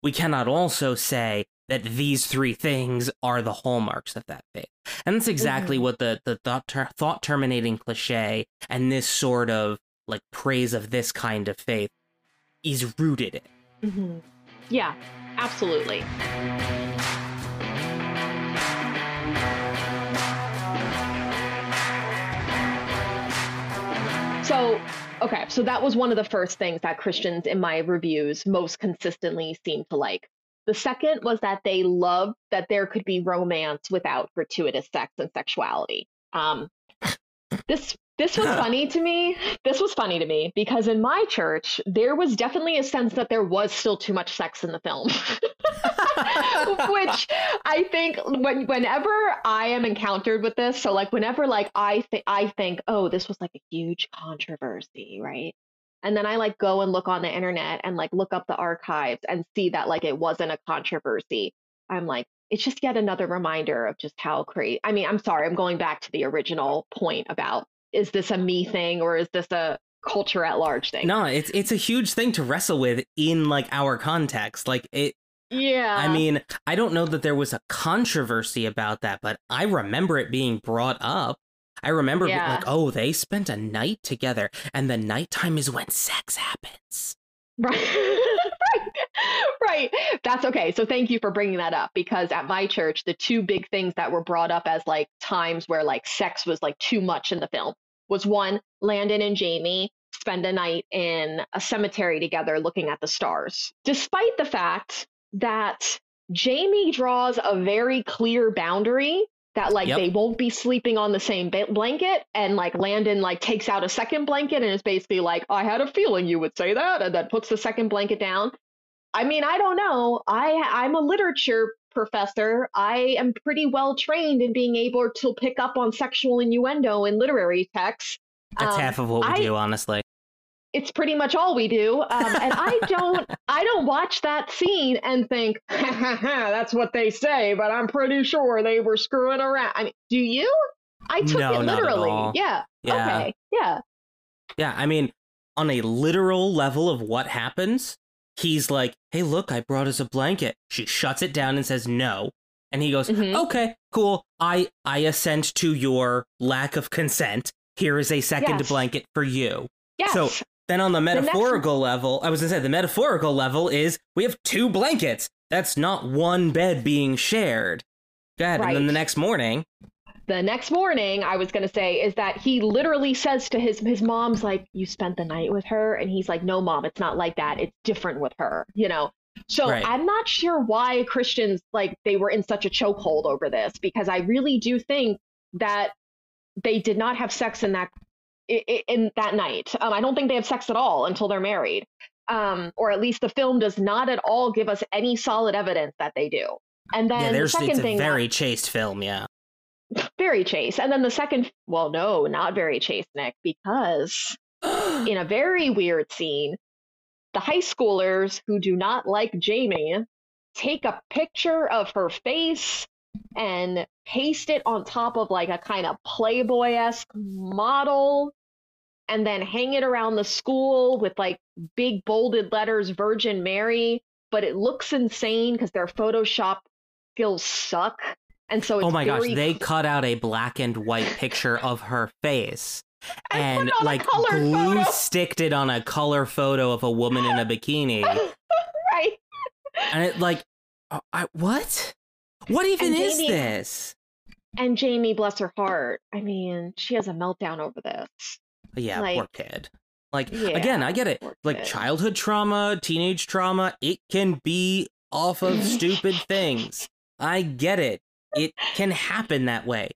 we cannot also say that these three things are the hallmarks of that faith. And that's exactly mm-hmm. what the, the thought, ter- thought terminating cliche and this sort of like praise of this kind of faith is rooted in. Mm-hmm. Yeah, absolutely. So, okay, so that was one of the first things that Christians in my reviews most consistently seem to like. The second was that they loved that there could be romance without gratuitous sex and sexuality. Um, this this was funny to me. This was funny to me because in my church, there was definitely a sense that there was still too much sex in the film. Which I think when whenever I am encountered with this, so like whenever like I think I think, oh, this was like a huge controversy, right? And then I like go and look on the internet and like look up the archives and see that like it wasn't a controversy. I'm like, it's just yet another reminder of just how crazy. I mean, I'm sorry, I'm going back to the original point about is this a me thing or is this a culture at large thing? No, it's it's a huge thing to wrestle with in like our context. Like it yeah. I mean, I don't know that there was a controversy about that, but I remember it being brought up. I remember yeah. like, oh, they spent a night together, and the nighttime is when sex happens. Right. right. That's okay. So thank you for bringing that up because at my church, the two big things that were brought up as like times where like sex was like too much in the film was one, Landon and Jamie spend a night in a cemetery together looking at the stars, despite the fact that Jamie draws a very clear boundary that like yep. they won't be sleeping on the same ba- blanket and like Landon like takes out a second blanket and is basically like I had a feeling you would say that and then puts the second blanket down I mean, I don't know. I I'm a literature professor. I am pretty well trained in being able to pick up on sexual innuendo in literary texts. That's um, half of what we I, do, honestly. It's pretty much all we do, um, and I don't. I don't watch that scene and think, "That's what they say," but I'm pretty sure they were screwing around. I mean, do you? I took no, it literally. Yeah. yeah. Okay. Yeah. Yeah. I mean, on a literal level of what happens, he's like, "Hey, look, I brought us a blanket." She shuts it down and says no. And he goes, mm-hmm. "Okay, cool. I I assent to your lack of consent. Here is a second yes. blanket for you." Yes. So then on the metaphorical the level, I was going to say the metaphorical level is we have two blankets. That's not one bed being shared. Go ahead. Right. And then the next morning, the next morning i was going to say is that he literally says to his his mom's like you spent the night with her and he's like no mom it's not like that. It's different with her you know? So right. i'm not sure why christians like they were in such a chokehold over this because i really do think that they did not have sex in that in that night. Um, i don't think they have sex at all until they're married. Um, or at least the film does not at all give us any solid evidence that they do. And then yeah, there's, the second it's a thing very that, chaste film yeah very Chase. And then the second, well, no, not very Chase, Nick, because in a very weird scene, the high schoolers who do not like Jamie take a picture of her face and paste it on top of like a kind of Playboy esque model and then hang it around the school with like big bolded letters Virgin Mary. But it looks insane because their Photoshop skills suck. And so Oh my gosh, they cut out a black and white picture of her face and, and like glue sticked it on a color photo of a woman in a bikini. right. And it like uh, I, what? What even is this? And Jamie, bless her heart. I mean, she has a meltdown over this. Yeah, like, poor kid. Like yeah, again, I get it. Like kid. childhood trauma, teenage trauma, it can be off of stupid things. I get it it can happen that way.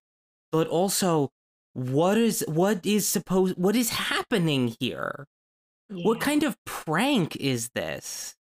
But also, what is what is supposed what is happening here? Yeah. What kind of prank is this?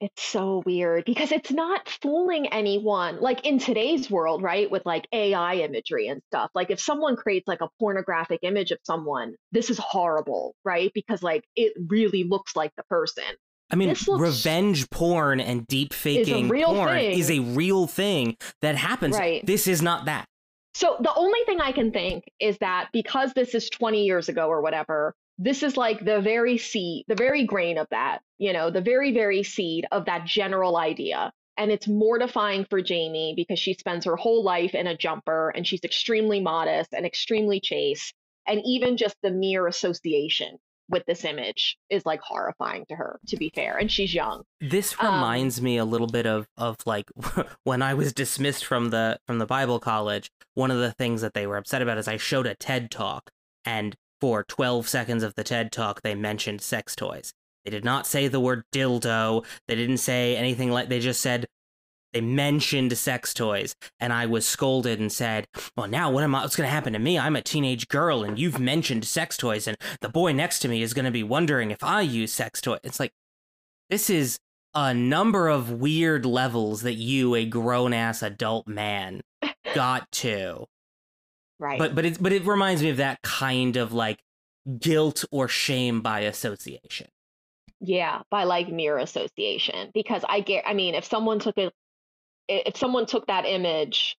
It's so weird because it's not fooling anyone. Like in today's world, right? With like AI imagery and stuff. Like if someone creates like a pornographic image of someone, this is horrible, right? Because like it really looks like the person. I mean, revenge porn and deep faking real porn thing. is a real thing that happens. Right. This is not that. So the only thing I can think is that because this is 20 years ago or whatever, this is like the very seed, the very grain of that, you know, the very, very seed of that general idea. And it's mortifying for Jamie because she spends her whole life in a jumper and she's extremely modest and extremely chaste. And even just the mere association with this image is like horrifying to her, to be fair. And she's young. This Um, reminds me a little bit of of like when I was dismissed from the from the Bible college. One of the things that they were upset about is I showed a TED talk, and for 12 seconds of the TED talk, they mentioned sex toys. They did not say the word dildo. They didn't say anything like. They just said they mentioned sex toys, and I was scolded and said, "Well, now what am I? What's going to happen to me? I'm a teenage girl, and you've mentioned sex toys, and the boy next to me is going to be wondering if I use sex toys." It's like this is a number of weird levels that you, a grown ass adult man, got to. Right. But but it but it reminds me of that kind of like guilt or shame by association. Yeah, by like mere association. Because I get, I mean, if someone took a, if someone took that image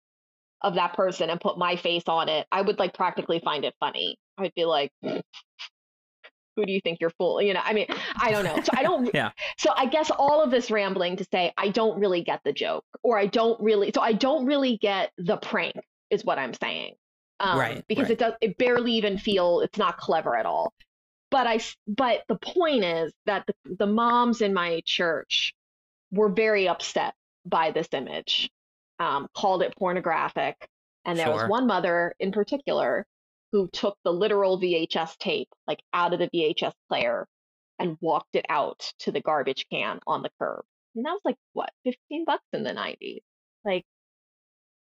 of that person and put my face on it, I would like practically find it funny. I'd be like, who do you think you're fooling? You know, I mean, I don't know. So I don't, Yeah. So I guess all of this rambling to say, I don't really get the joke or I don't really, so I don't really get the prank is what I'm saying. Um, Right, Because right. it does, it barely even feel, it's not clever at all but I. but the point is that the, the moms in my church were very upset by this image, um, called it pornographic, and there Sure. was one mother in particular who took the literal VHS tape like out of the VHS player and walked it out to the garbage can on the curb. And that was like what, fifteen bucks in the nineties? Like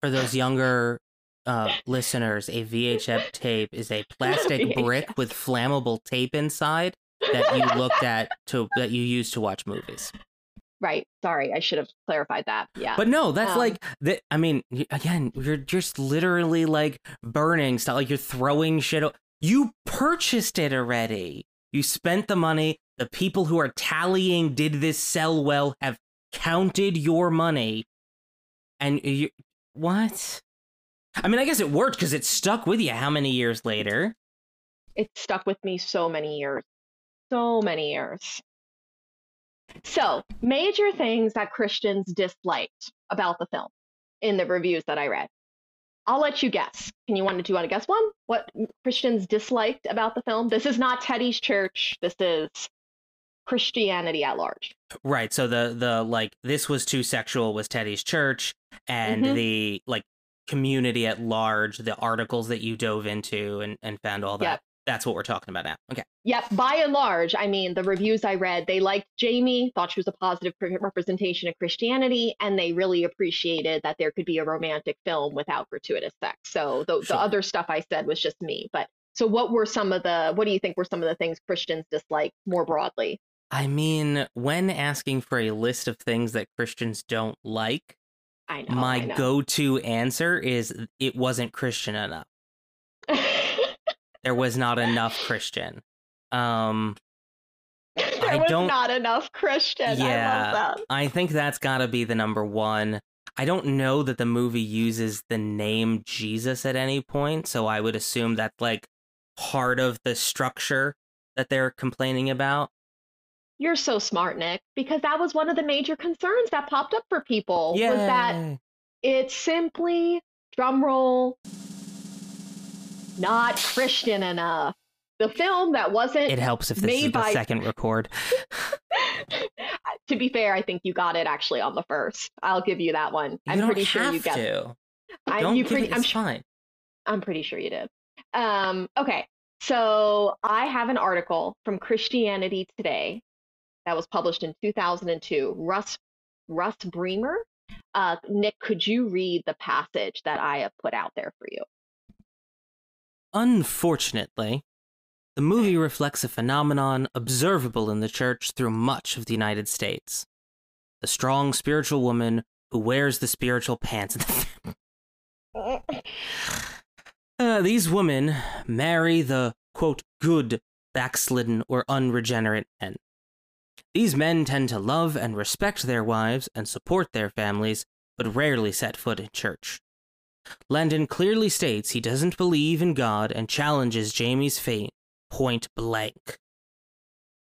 For those younger uh, listeners, a VHS tape is a plastic brick with flammable tape inside that you looked at to that you used to watch movies. Right? Sorry, I should have clarified that. Yeah. But no, that's Um, like that. I mean, again, you're just literally like burning stuff. Like you're throwing shit. o- You purchased it already. You spent the money. The people who are tallying did this sell well have counted your money, and you what? I mean, I guess it worked because it stuck with you. How many years later? it stuck with me so many years so many years so major things that christians disliked about the film in the reviews that i read i'll let you guess can you want to do you want to guess one what christians disliked about the film this is not Teddi's church this is christianity at large Right. So the the like this was too sexual was Teddi's church, and Mhm. the like community at large, the articles that you dove into and and found all that. Yep. That's what we're talking about now. Okay. Yep, by and large, I mean, the reviews I read, they liked Jamie, thought she was a positive representation of Christianity, and they really appreciated that there could be a romantic film without gratuitous sex. So the, Sure. the other stuff I said was just me. But so what were some of the, what do you think were some of the things Christians dislike more broadly? I mean, when asking for a list of things that Christians don't like, I know. my know. go-to answer is it wasn't Christian enough. There was not enough Christian. Um there I was don't- not enough Christian. I Yeah. love that. I think that's got to be the number one. I don't know that the movie uses the name Jesus at any point, so I would assume that's like part of the structure that they're complaining about. You're so smart, Nick, because that was one of the major concerns that popped up for people was that Yay. it's simply drum roll not christian enough. The film that wasn't It helps if this made is the by- second record. to be fair i think you got it actually on the first. I'll give you that one. You i'm don't pretty sure you got to. I, don't you give pretty, it, I'm, fine. I'm pretty sure you did. Um okay. So i have an article from christianity today that was published in 2002 russ russ Breimeier? Uh, nick could you read the passage that i have put out there for you Unfortunately, the movie reflects a phenomenon observable in the church through much of the United States. The strong spiritual woman who wears the spiritual pants. Uh, these women marry the, quote, good, backslidden, or unregenerate men. These men tend to love and respect their wives and support their families, but rarely set foot in church. Landon clearly states he doesn't believe in God and challenges Jamie's faith point blank.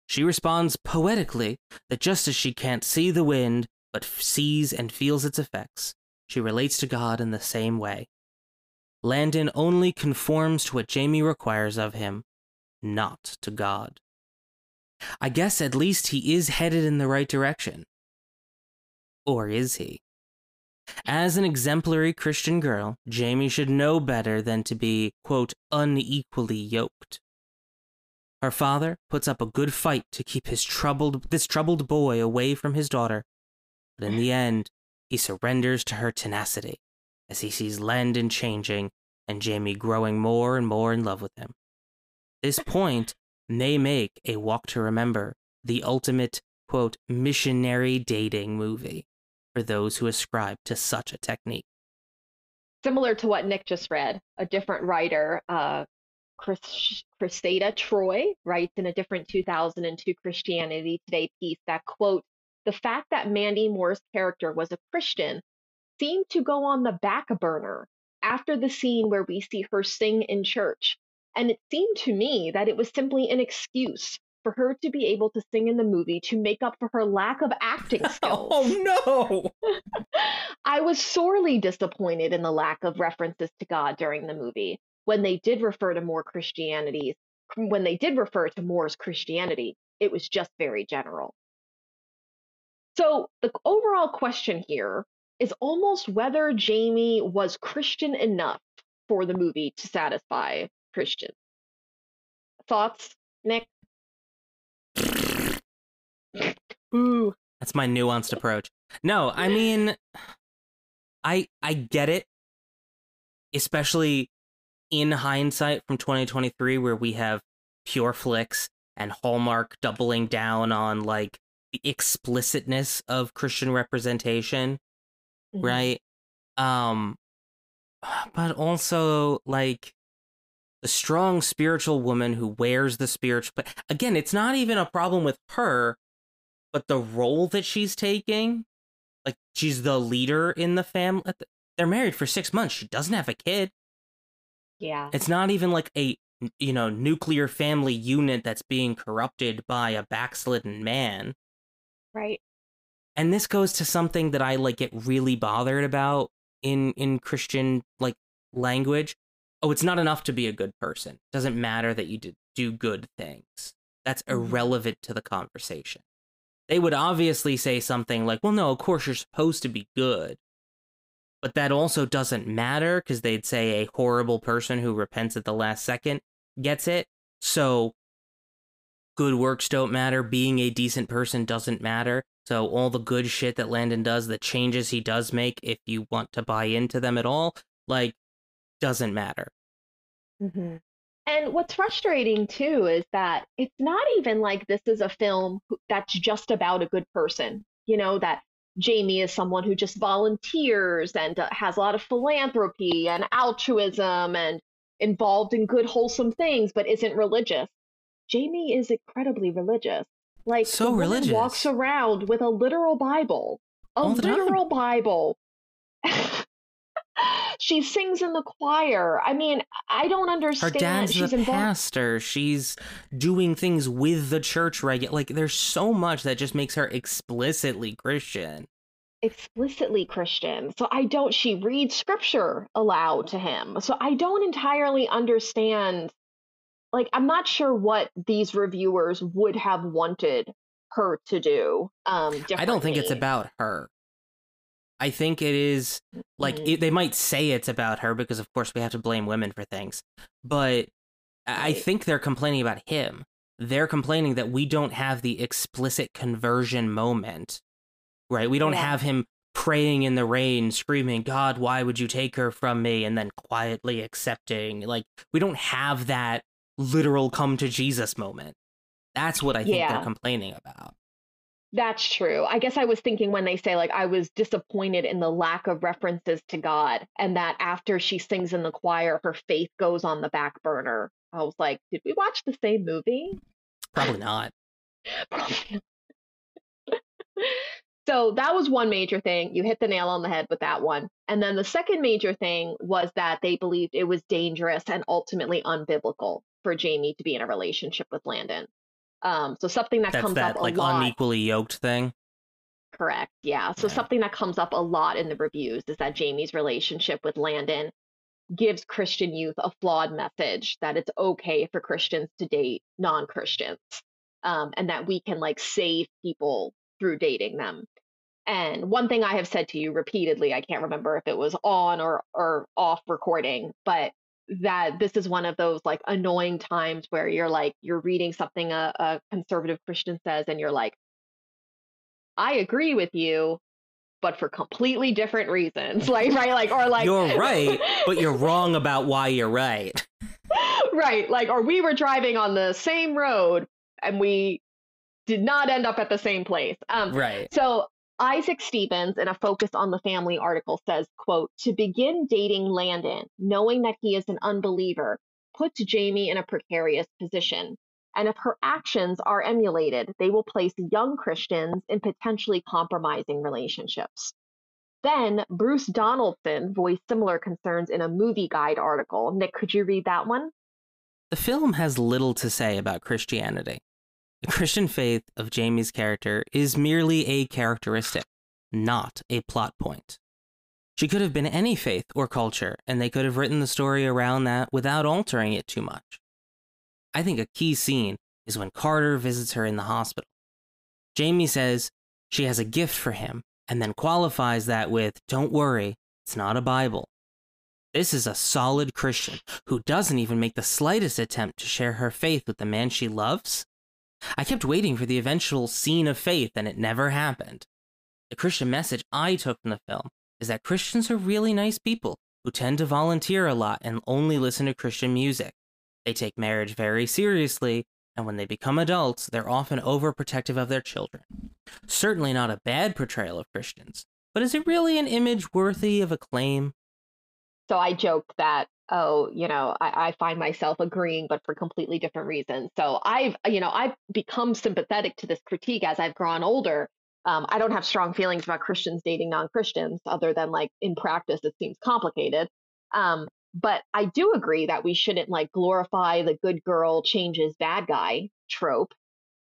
She responds poetically that just as she can't see the wind, but sees and feels its effects, she relates to God in the same way. Landon only conforms to what Jamie requires of him, not to God. I guess at least he is headed in the right direction. Or is he? As an exemplary Christian girl, Jamie should know better than to be, quote, unequally yoked. Her father puts up a good fight to keep his troubled this troubled boy away from his daughter, but in the end, he surrenders to her tenacity as he sees Landon changing and Jamie growing more and more in love with him. This point may make a Walk to Remember the ultimate, quote, missionary dating movie for those who ascribe to such a technique. Similar to what Nick just read, a different writer, uh, Chris, Chrisada Troy, writes in a different 2002 Christianity Today piece that, quote, the fact that Mandy Moore's character was a Christian seemed to go on the back burner after the scene where we see her sing in church. And it seemed to me that it was simply an excuse for her to be able to sing in the movie to make up for her lack of acting skills. Oh no! I was sorely disappointed in the lack of references to God during the movie. When they did refer to more Christianity, when they did refer to Moore's Christianity, it was just very general. So the overall question here is almost whether Jamie was Christian enough for the movie to satisfy Christians. Thoughts, Nick? Ooh. That's my nuanced approach. No, I mean I I get it. Especially in hindsight from 2023 where we have Pure Flix and Hallmark doubling down on like the explicitness of Christian representation, mm-hmm. right? Um but also like the strong spiritual woman who wears the spiritual but again it's not even a problem with her but the role that she's taking like she's the leader in the family they're married for six months she doesn't have a kid yeah it's not even like a you know nuclear family unit that's being corrupted by a backslidden man right and this goes to something that i like get really bothered about in in christian like language oh, it's not enough to be a good person. It doesn't matter that you do good things. That's mm-hmm. irrelevant to the conversation. They would obviously say something like, well, no, of course you're supposed to be good. But that also doesn't matter because they'd say a horrible person who repents at the last second gets it. So good works don't matter. Being a decent person doesn't matter. So all the good shit that Landon does, the changes he does make, if you want to buy into them at all, like doesn't matter. Mm-hmm. And what's frustrating too is that it's not even like this is a film that's just about a good person. You know, that Jamie is someone who just volunteers and uh, has a lot of philanthropy and altruism and involved in good, wholesome things, but isn't religious. Jamie is incredibly religious. Like, so religious. walks around with a literal Bible, a literal Bible. she sings in the choir. I mean, I don't understand. Her dad's She's the involved... pastor. She's doing things with the church regular. Like, there's so much that just makes her explicitly Christian. Explicitly Christian. So I don't. She reads scripture aloud to him. So I don't entirely understand. Like, I'm not sure what these reviewers would have wanted her to do. Um, I don't think it's about her. I think it is like mm-hmm. it, they might say it's about her because, of course, we have to blame women for things. But I think they're complaining about him. They're complaining that we don't have the explicit conversion moment, right? We don't yeah. have him praying in the rain, screaming, God, why would you take her from me? And then quietly accepting. Like, we don't have that literal come to Jesus moment. That's what I think yeah. they're complaining about. That's true. I guess I was thinking when they say, like, I was disappointed in the lack of references to God, and that after she sings in the choir, her faith goes on the back burner. I was like, did we watch the same movie? Probably not. Probably not. So that was one major thing. You hit the nail on the head with that one. And then the second major thing was that they believed it was dangerous and ultimately unbiblical for Jamie to be in a relationship with Landon. Um, so something that That's comes that up a like lot. unequally yoked thing. Correct. Yeah. So Yeah. something that comes up a lot in the reviews is that Jamie's relationship with Landon gives Christian youth a flawed message that it's okay for Christians to date non-Christians, um, and that we can like save people through dating them. And one thing I have said to you repeatedly, I can't remember if it was on or or off recording, but that this is one of those like annoying times where you're like you're reading something a, a conservative Christian says, and you're like, I agree with you, but for completely different reasons. Like right, like or like You're right, but you're wrong about why you're right. right, like or we were driving on the same road and we did not end up at the same place. Um, Right. So Isaac Stevens, in a Focus on the Family article, says, quote, to begin dating Landon, knowing that he is an unbeliever, puts Jamie in a precarious position. And if her actions are emulated, they will place young Christians in potentially compromising relationships. Then Bruce Donaldson voiced similar concerns in a movie guide article. Nick, could you read that one? The film has little to say about Christianity. The Christian faith of Jamie's character is merely a characteristic, not a plot point. She could have been any faith or culture, and they could have written the story around that without altering it too much. I think a key scene is when Carter visits her in the hospital. Jamie says she has a gift for him, and then qualifies that with, Don't worry, it's not a Bible. This is a solid Christian who doesn't even make the slightest attempt to share her faith with the man she loves. I kept waiting for the eventual scene of faith, and it never happened. The Christian message I took from the film is that Christians are really nice people who tend to volunteer a lot and only listen to Christian music. They take marriage very seriously, and when they become adults, they're often overprotective of their children. Certainly not a bad portrayal of Christians, but is it really an image worthy of acclaim? So I joked that, oh, you know, I, I find myself agreeing, but for completely different reasons. So I've, you know, I've become sympathetic to this critique as I've grown older. Um, I don't have strong feelings about Christians dating non Christians, other than like in practice, it seems complicated. Um, but I do agree that we shouldn't like glorify the good girl changes bad guy trope.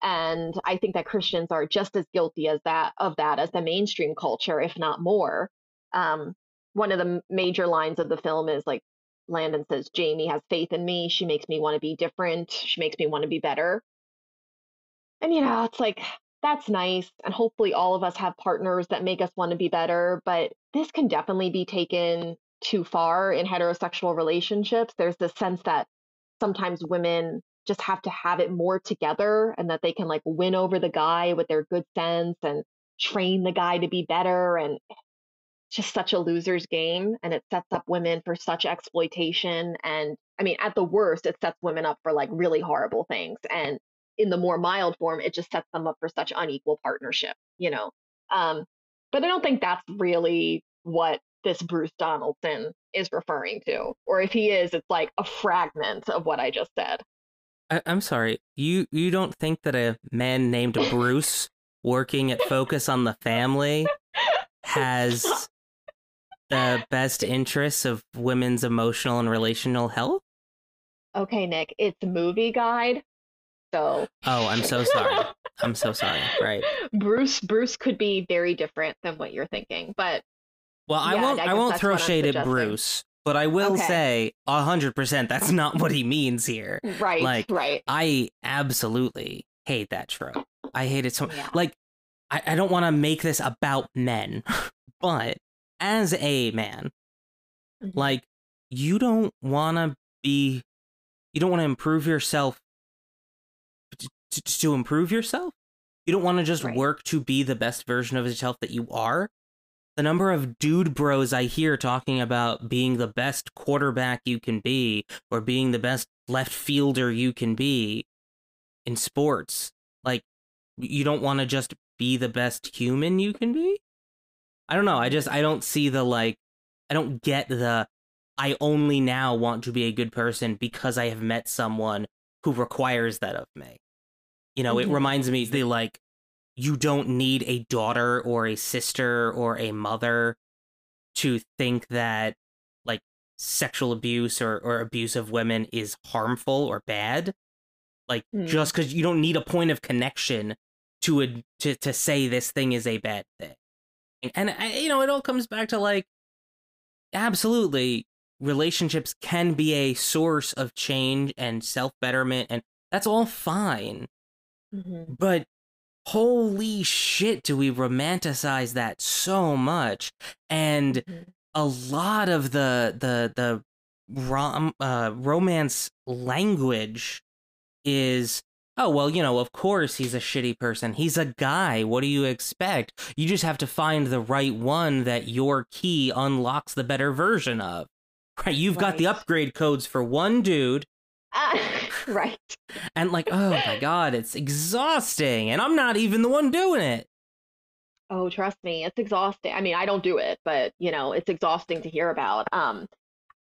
And I think that Christians are just as guilty as that of that as the mainstream culture, if not more. Um, one of the major lines of the film is like Landon says, Jamie has faith in me. She makes me want to be different. She makes me want to be better. And, you know, it's like, that's nice. And hopefully all of us have partners that make us want to be better. But this can definitely be taken too far in heterosexual relationships. There's this sense that sometimes women just have to have it more together and that they can like win over the guy with their good sense and train the guy to be better. And just such a loser's game and it sets up women for such exploitation and i mean at the worst it sets women up for like really horrible things and in the more mild form it just sets them up for such unequal partnership you know um but i don't think that's really what this bruce donaldson is referring to or if he is it's like a fragment of what i just said I- I'm sorry. You you don't think that a man named Bruce working at Focus on the Family has the best interests of women's emotional and relational health? okay nick it's movie guide so Oh, I'm so sorry. I'm so sorry. Right. bruce bruce could be very different than what you're thinking but Well, I won't. I I, won't throw shade at. Bruce, but I will Okay. say a hundred percent that's not what he means here. right Like, right I absolutely hate that trope. I hate it so. Yeah. Like, I, I don't want to make this about men, but as a man, Mhm. like, you don't want to be, you don't want to improve yourself to, to, to improve yourself. You don't want to just Right. work to be the best version of yourself that you are. The number of dude bros I hear talking about being the best quarterback you can be or being the best left fielder you can be in sports. Like, you don't want to just be the best human you can be? I don't know. I just, I don't see the, like, I don't get the, I only now want to be a good person because I have met someone who requires that of me. You know, it Mhm. reminds me they like, you don't need a daughter or a sister or a mother to think that like sexual abuse or, or abuse of women is harmful or bad. Like mm. just because you don't need a point of connection to a, to to say this thing is a bad thing, and, and you know it all comes back to like absolutely relationships can be a source of change and self betterment, and that's all fine. Mm-hmm. But holy shit, do we romanticize that so much? And mm-hmm. a lot of the the the rom uh, romance language is oh well you know of course he's a shitty person he's a guy what do you expect you just have to find the right one that your key unlocks the better version of right you've right. got the upgrade codes for one dude uh, right. And like, oh my god, it's exhausting, and I'm not even the one doing it. Oh, trust me, it's exhausting. I mean, I don't do it, but you know, it's exhausting to hear about. Um,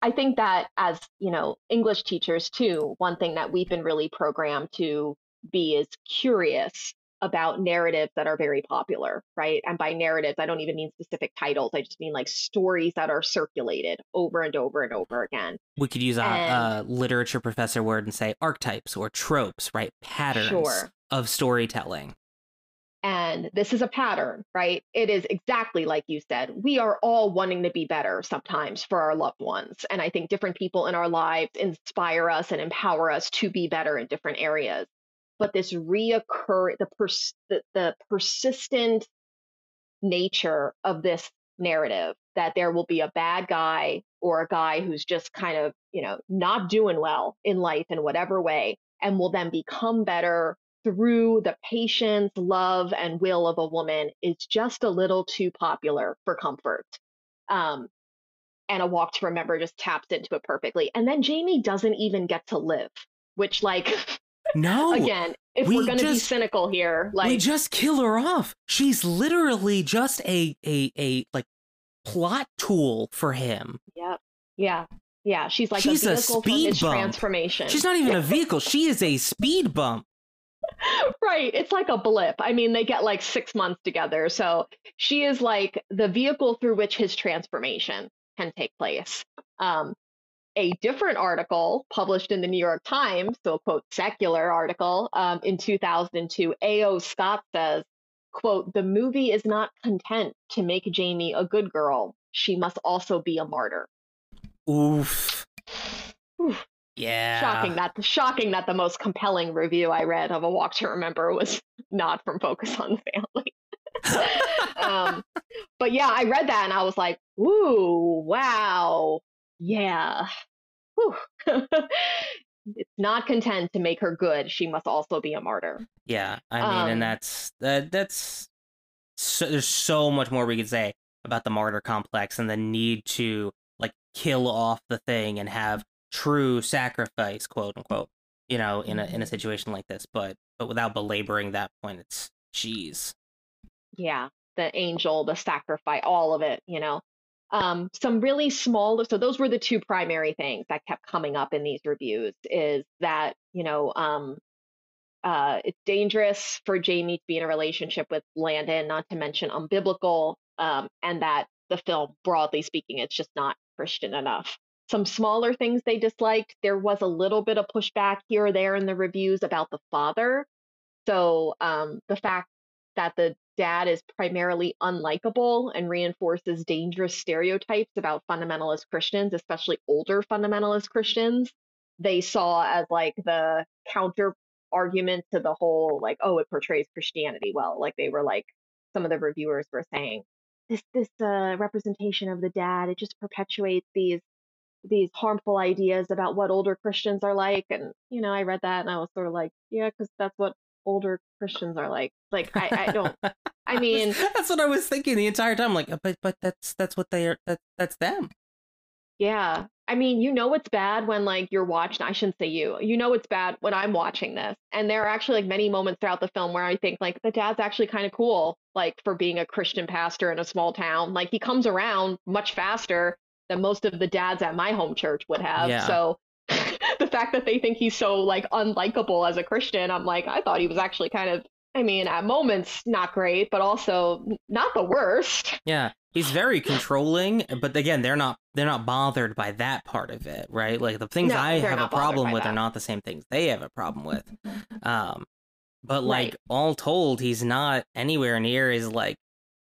I think that as you know, English teachers too, one thing that we've been really programmed to be is curious about narratives that are very popular, right? And by narratives, I don't even mean specific titles. I just mean like stories that are circulated over and over and over again. We could use a, a literature professor word and say archetypes or tropes, right? Patterns sure. of storytelling. And this is a pattern, right? It is exactly like you said. We are all wanting to be better sometimes for our loved ones. And I think different people in our lives inspire us and empower us to be better in different areas but this reoccur the, pers- the, the persistent nature of this narrative that there will be a bad guy or a guy who's just kind of you know not doing well in life in whatever way and will then become better through the patience love and will of a woman is just a little too popular for comfort um, and a walk to remember just taps into it perfectly. And then jamie doesn't even get to live which like No. Again, if we are going to be cynical here, like we just kill her off. She's literally just a a a like plot tool for him. Yep. Yeah. Yeah. She's like She's a, a speed bump. transformation. She's not even a vehicle. She is a speed bump. right. It's like a blip. I mean, they get like six months together. So she is like the vehicle through which his transformation can take place. Um, a different article published in the New York Times, so a quote secular article um, in 2002, A.O. Scott says, quote, the movie is not content to make Jamie a good girl. She must also be a martyr. Oof. Oof. Yeah. Shocking that shocking that the most compelling review I read of A Walk to Remember was not from Focus on the Family. um, but yeah, I read that and I was like, ooh, wow yeah. it's not content to make her good. She must also be a martyr. Yeah, I mean, um, and that's that. That's so, there's so much more we could say about the martyr complex and the need to like kill off the thing and have true sacrifice, quote unquote. You know, in a in a mm-hmm. situation like this, but but without belaboring that point, it's jeez. Yeah, the angel, the sacrifice, all of it. You know, um, some really small so those were the two primary things that kept coming up in these reviews is that you know um, uh, it's dangerous for jamie to be in a relationship with landon not to mention unbiblical um, and that the film broadly speaking it's just not christian enough. Some smaller things they disliked there was a little bit of pushback here or there in the reviews about the father. So um, the fact that the dad is primarily unlikable and reinforces dangerous stereotypes about fundamentalist Christians, especially older fundamentalist Christians. They saw as like the counter argument to the whole like, oh, it portrays Christianity well. Like they were like some of the reviewers were saying, this this uh, representation of the dad it just perpetuates these these harmful ideas about what older Christians are like. And you know, I read that and I was sort of like, yeah, because that's what older Christians are like. Like I, I don't. I mean, that's what I was thinking the entire time. Like, but but that's that's what they are. That that's them. Yeah, I mean, you know it's bad when like you're watching. I shouldn't say you. You know it's bad when I'm watching this, and there are actually like many moments throughout the film where I think like the dad's actually kind of cool, like for being a Christian pastor in a small town. Like he comes around much faster than most of the dads at my home church would have. Yeah. So the fact that they think he's so like unlikable as a Christian, I'm like, I thought he was actually kind of I mean, at moments not great, but also not the worst. Yeah, he's very controlling, but again, they're not they're not bothered by that part of it, right? Like the things No, I have a problem with are not the same things they have a problem with. Um, but like Right. all told, he's not anywhere near as like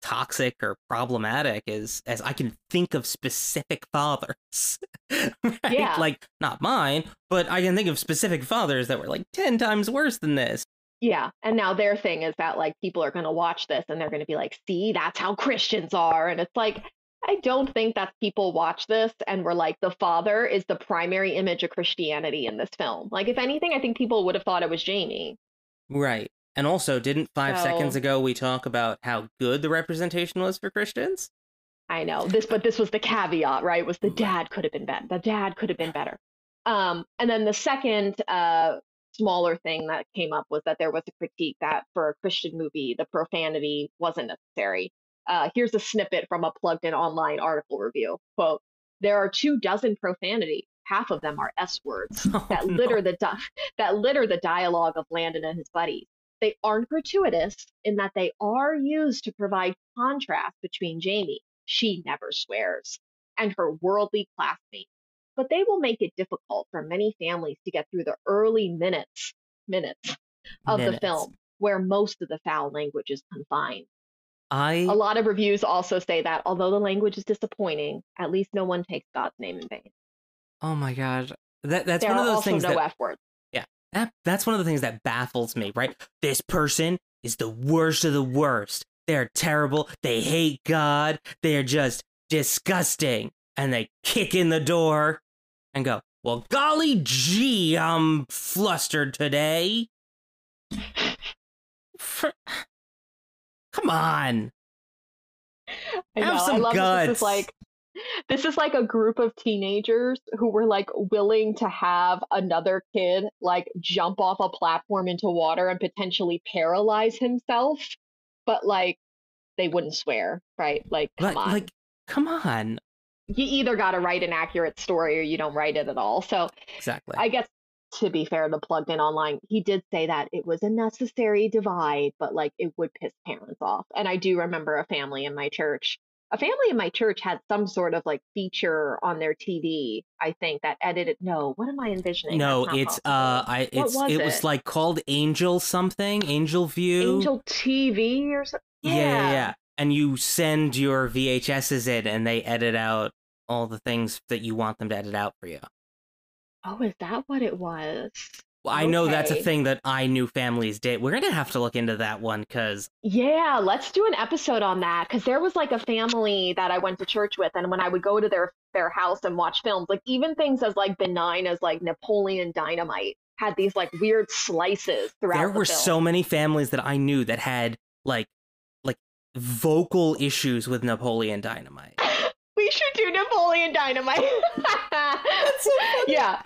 toxic or problematic as as I can think of specific fathers. right? Yeah. Like not mine, but I can think of specific fathers that were like 10 times worse than this. Yeah. And now their thing is that like people are going to watch this and they're going to be like, see, that's how Christians are. And it's like, I don't think that people watch this and were like, the father is the primary image of Christianity in this film. Like, if anything, I think people would have thought it was Jamie. Right. And also, didn't five So- seconds ago we talk about how good the representation was for Christians? I know this, but this was the caveat, right? Was the dad could have been better. The dad could have been better. Um, and then the second uh, smaller thing that came up was that there was a critique that for a Christian movie, the profanity wasn't necessary. Uh, here's a snippet from a plugged-in online article review. Quote: There are two dozen profanity. Half of them are S words that Oh, no. litter the di- that litter the dialogue of Landon and his buddies. They aren't gratuitous in that they are used to provide contrast between Jamie, she never swears, and her worldly classmates. But they will make it difficult for many families to get through the early minutes minutes of the film where most of the foul language is confined. I A lot of reviews also say that although the language is disappointing, at least no one takes God's name in vain. oh my god, that that's there one of those things no that, F words. That that's one of the things that baffles me. Right, this person is the worst of the worst. They're terrible. They hate God. They're just disgusting. And they kick in the door and go, "Well, golly gee, I'm flustered today." For- Come on. I Have know. I some love that this guts. is like this is like a group of teenagers who were like willing to have another kid like jump off a platform into water and potentially paralyze himself, but like they wouldn't swear, right? Like, come Like, on. like, come on. you either got to write an accurate story or you don't write it at all. So Exactly. I guess to be fair to plugged in online, he did say that it was a necessary divide, but like it would piss parents off. And I do remember a family in my church. A family in my church had some sort of like feature on their TV, I think, that edited. No, what am I envisioning? no, it's uh. I it's was it was like called Angel something, Angel View. Angel TV or something. yeah, yeah, yeah. And you send your VHSs in, and they edit out all the things that you want them to edit out for you. Oh, is that what it was? Well, I know that's a thing that I knew families did. We're gonna have to look into that one because Yeah, let's do an episode on that because there was like a family that I went to church with, and when I would go to their their house and watch films, like even things as like benign as like Napoleon Dynamite had these like weird slices throughout. there the were film. so many families that I knew that had like like vocal issues with Napoleon Dynamite. we should do Napoleon Dynamite. yeah,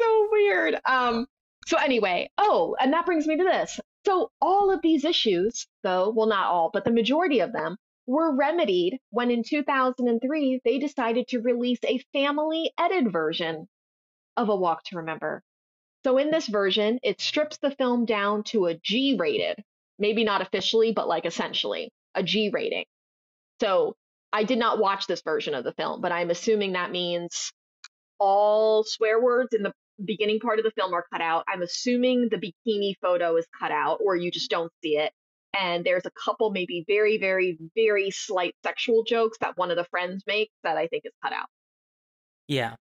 so weird. Um. So anyway, oh, and that brings me to this. So all of these issues, though, well, not all, but the majority of them were remedied when in 2003 they decided to release a family edited version of A Walk to Remember. So in this version, it strips the film down to a G rated, maybe not officially, but like essentially a G rating. So I did not watch this version of the film, but I'm assuming that means all swear words in the beginning part of the film are cut out. I'm assuming the bikini photo is cut out or you just don't see it. And there's a couple, maybe very, very, very slight sexual jokes that one of the friends makes that I think is cut out. Yeah.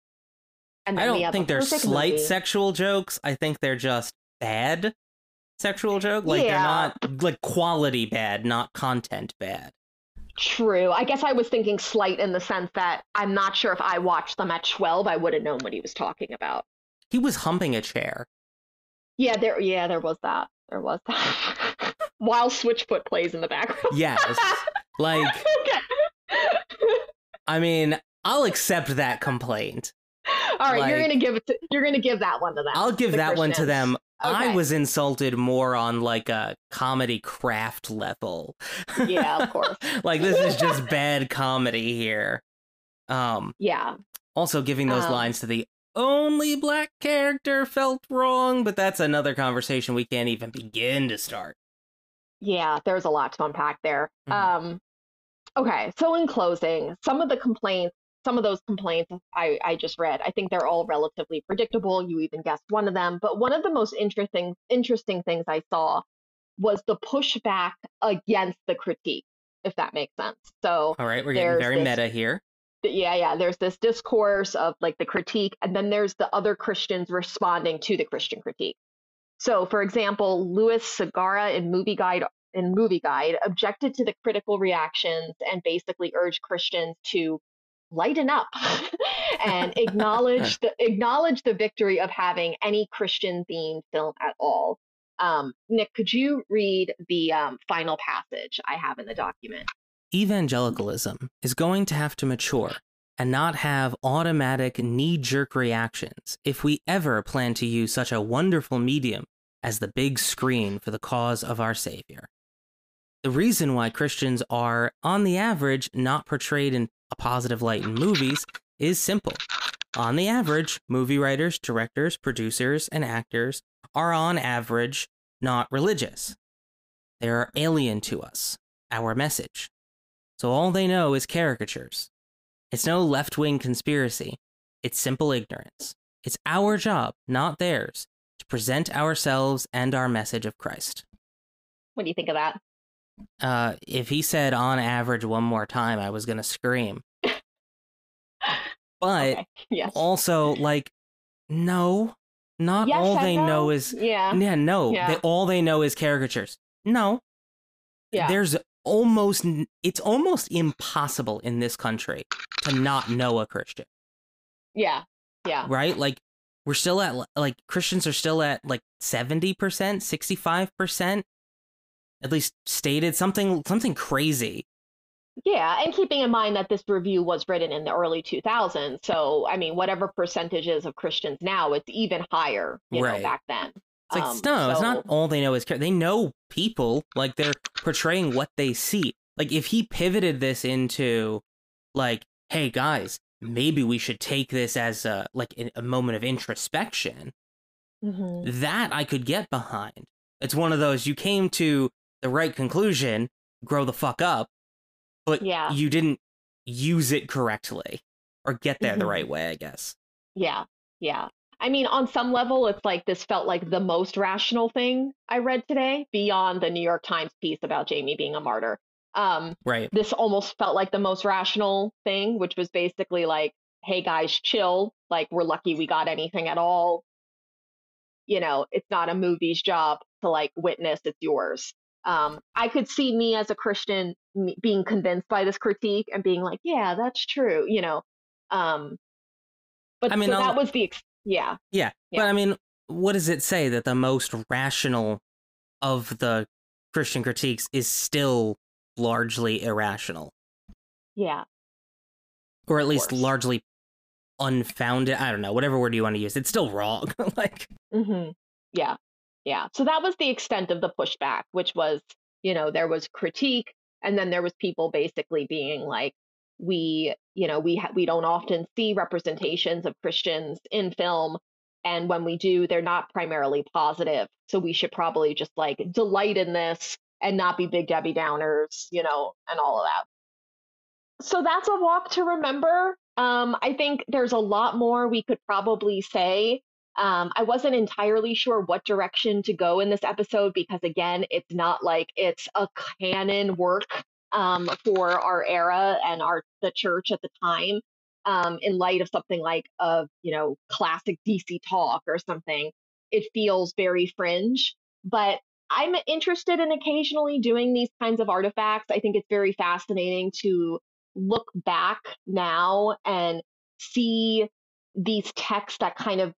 And I don't think they're slight movie. sexual jokes. I think they're just bad sexual joke. Like Yeah. they're not like quality bad, not content bad. True. I guess I was thinking slight in the sense that I'm not sure if I watched them at 12, I would have known what he was talking about. He was humping a chair. Yeah, there. Yeah, there was that. There was that. While Switchfoot plays in the background. Yes. like, okay. I mean, I'll accept that complaint. All right, you're gonna give it. To, you're gonna give that one to them. I'll give that one to Christians. them. I was insulted more on like a comedy craft level. Yeah, of course. like this is just bad comedy here. Um Yeah. also giving those Um, lines to the only black character felt wrong, but that's another conversation we can't even begin to start. Yeah, there's a lot to unpack there. Mhm. Um, okay, so in closing, some of the complaints, some of those complaints I, I just read, I think they're all relatively predictable. You even guessed one of them. But one of the most interesting interesting things I saw was the pushback against the critique, if that makes sense. So All right, we're getting very this- meta here. Yeah, yeah, there's this discourse of like the critique, and then there's the other Christians responding to the Christian critique. So, for example, Louis Segara in Movie Guide in Movie Guide objected to the critical reactions and basically urged Christians to lighten up and acknowledge the acknowledge the victory of having any Christian themed film at all. Um, Nick, could you read the um, final passage I have in the document? Evangelicalism is going to have to mature and not have automatic knee jerk reactions if we ever plan to use such a wonderful medium as the big screen for the cause of our Savior. The reason why Christians are, on the average, not portrayed in a positive light in movies is simple. On the average, movie writers, directors, producers, and actors are, on average, not religious. They are alien to us, our message. So all they know is caricatures. It's no left wing conspiracy, it's simple ignorance. It's our job, not theirs, to present ourselves and our message of Christ. What do you think of that? Uh, if he said on average one more time, I was going to scream. But Okay. Yes. also, like, no, not Yes all and they no. know is. yeah. Yeah, no. Yeah. They, all they know is caricatures. No. Yeah. There's almost, it's almost impossible in this country to not know a Christian, Yeah. Yeah. right? Like, we're still at, like, Christians are still at, like, 70%, 65%, at least stated something, something crazy. Yeah. And keeping in mind that this review was written in the early 2000s. So, I mean, whatever percentages of Christians now, it's even higher, you Right. know, back then. It's like, Um, no, it's not all they know is char- they know people. Like they're portraying what they see. Like if he pivoted this into, like, hey guys, maybe we should take this as a like a moment of introspection. Mhm. That I could get behind. It's one of those you came to the right conclusion, grow the fuck up, but Yeah. you didn't use it correctly or get there the Mhm. right way. I guess. Yeah. Yeah. I mean, on some level, it's like this felt like the most rational thing I read today beyond the New York Times piece about Jamie being a martyr. Um, Right. this almost felt like the most rational thing, which was basically like, hey guys, chill. Like, we're lucky we got anything at all. You know, it's not a movie's job to like witness, it's yours. Um, I could see me as a Christian being convinced by this critique and being like, yeah, that's true, you know. Um, but I mean, so that was the, ex- yeah, Yeah. Yeah. But I mean, what does it say that the most rational of the Christian critiques is still largely irrational? yeah, Or at least largely unfounded? I don't know, whatever word you want to use. It's still wrong. like, hmm Yeah. Yeah. So that was the extent of the pushback, which was, you know, there was critique and then there was people basically being like, we, you know, we ha- we don't often see representations of Christians in film. And when we do, they're not primarily positive. So we should probably just like delight in this and not be big Debbie Downers, you know, and all of that. So that's a walk to remember. Um, I think there's a lot more we could probably say. Um, I wasn't entirely sure what direction to go in this episode because, again, it's not like it's a canon work um, for our era and our the church at the time. Um, in light of something like a you know classic DC talk or something, it feels very fringe. But I'm interested in occasionally doing these kinds of artifacts. I think it's very fascinating to look back now and see these texts that kind of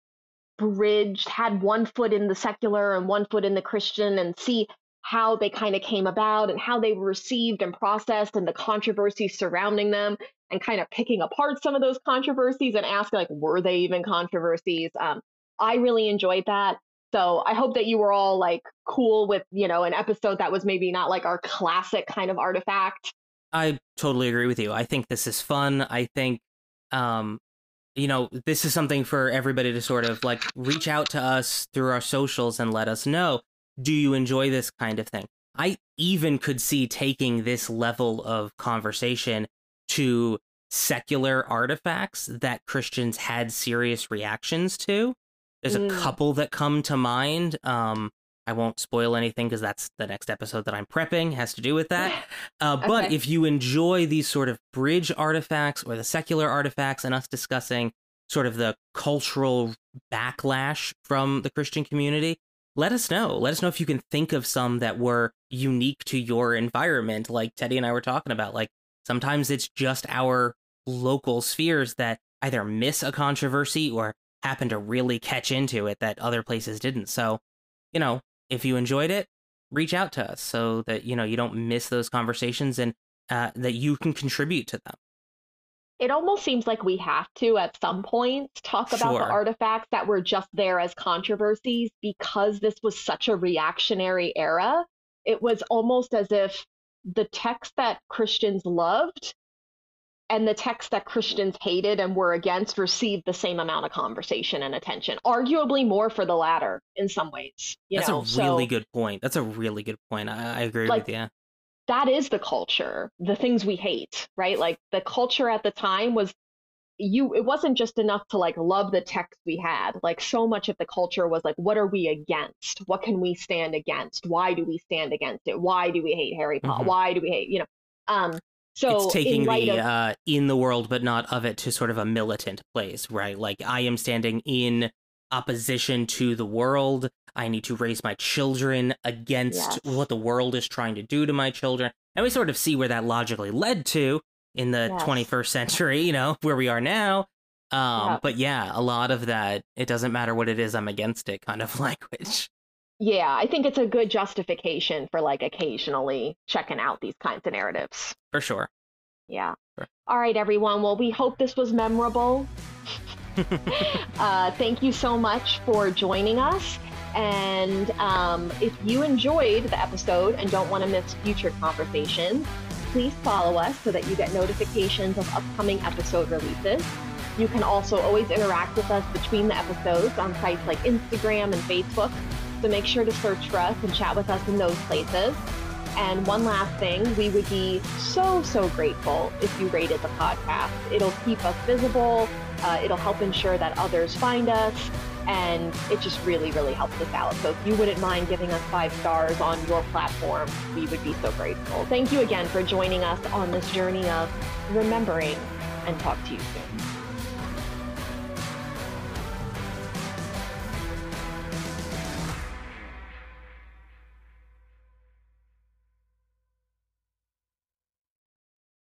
bridged, had one foot in the secular and one foot in the Christian, and see how they kind of came about and how they were received and processed and the controversies surrounding them and kind of picking apart some of those controversies and asking like were they even controversies um, i really enjoyed that so i hope that you were all like cool with you know an episode that was maybe not like our classic kind of artifact I totally agree with you. I think this is fun. I think, um, you know, this is something for everybody to sort of like reach out to us through our socials and let us know. Do you enjoy this kind of thing? I even could see taking this level of conversation to secular artifacts that Christians had serious reactions to. There's a Mm. couple that come to mind. Um, I won't spoil anything because that's the next episode that I'm prepping has to do with that. Uh, but Okay. if you enjoy these sort of bridge artifacts or the secular artifacts and us discussing sort of the cultural backlash from the Christian community, let us know. Let us know if you can think of some that were unique to your environment, like Teddi and I were talking about. Like sometimes it's just our local spheres that either miss a controversy or happen to really catch into it that other places didn't. So, you know, if you enjoyed it, reach out to us so that, you know, you don't miss those conversations and uh, that you can contribute to them. It almost seems like we have to, at some point, talk about Sure. the artifacts that were just there as controversies because this was such a reactionary era. It was almost as if the text that Christians loved and the text that Christians hated and were against received the same amount of conversation and attention, arguably more for the latter in some ways. That's know, a really so good point. That's a really good point. I, I agree Like, with you. That is the culture, the things we hate, right? Like the culture at the time was you it wasn't just enough to like love the text we had. Like so much of the culture was like what are we against? What can we stand against? Why do we stand against it? Why do we hate Harry Potter? Mhm. Why do we hate, you know? Um so it's taking in the of uh, in the world but not of it to sort of a militant place, right? Like I am standing in opposition to the world. I need to raise my children against Yes. what the world is trying to do to my children. And we sort of see where that logically led to in the Yes. 21st century, you know, where we are now. Um, Yep. But yeah, a lot of that, it doesn't matter what it is, I'm against it kind of language. yeah, I think it's a good justification for like occasionally checking out these kinds of narratives. For sure. Yeah. Sure. All right, everyone. Well, we hope this was memorable. uh, thank you so much for joining us. And um, if you enjoyed the episode and don't want to miss future conversations, please follow us so that you get notifications of upcoming episode releases. You can also always interact with us between the episodes on sites like Instagram and Facebook. So make sure to search for us and chat with us in those places. And one last thing, we would be so, so grateful if you rated the podcast. It'll keep us visible, uh, it'll help ensure that others find us, and it just really, really helps us out. So if you wouldn't mind giving us five stars on your platform, we would be so grateful. Thank you again for joining us on this journey of remembering, and talk to you soon.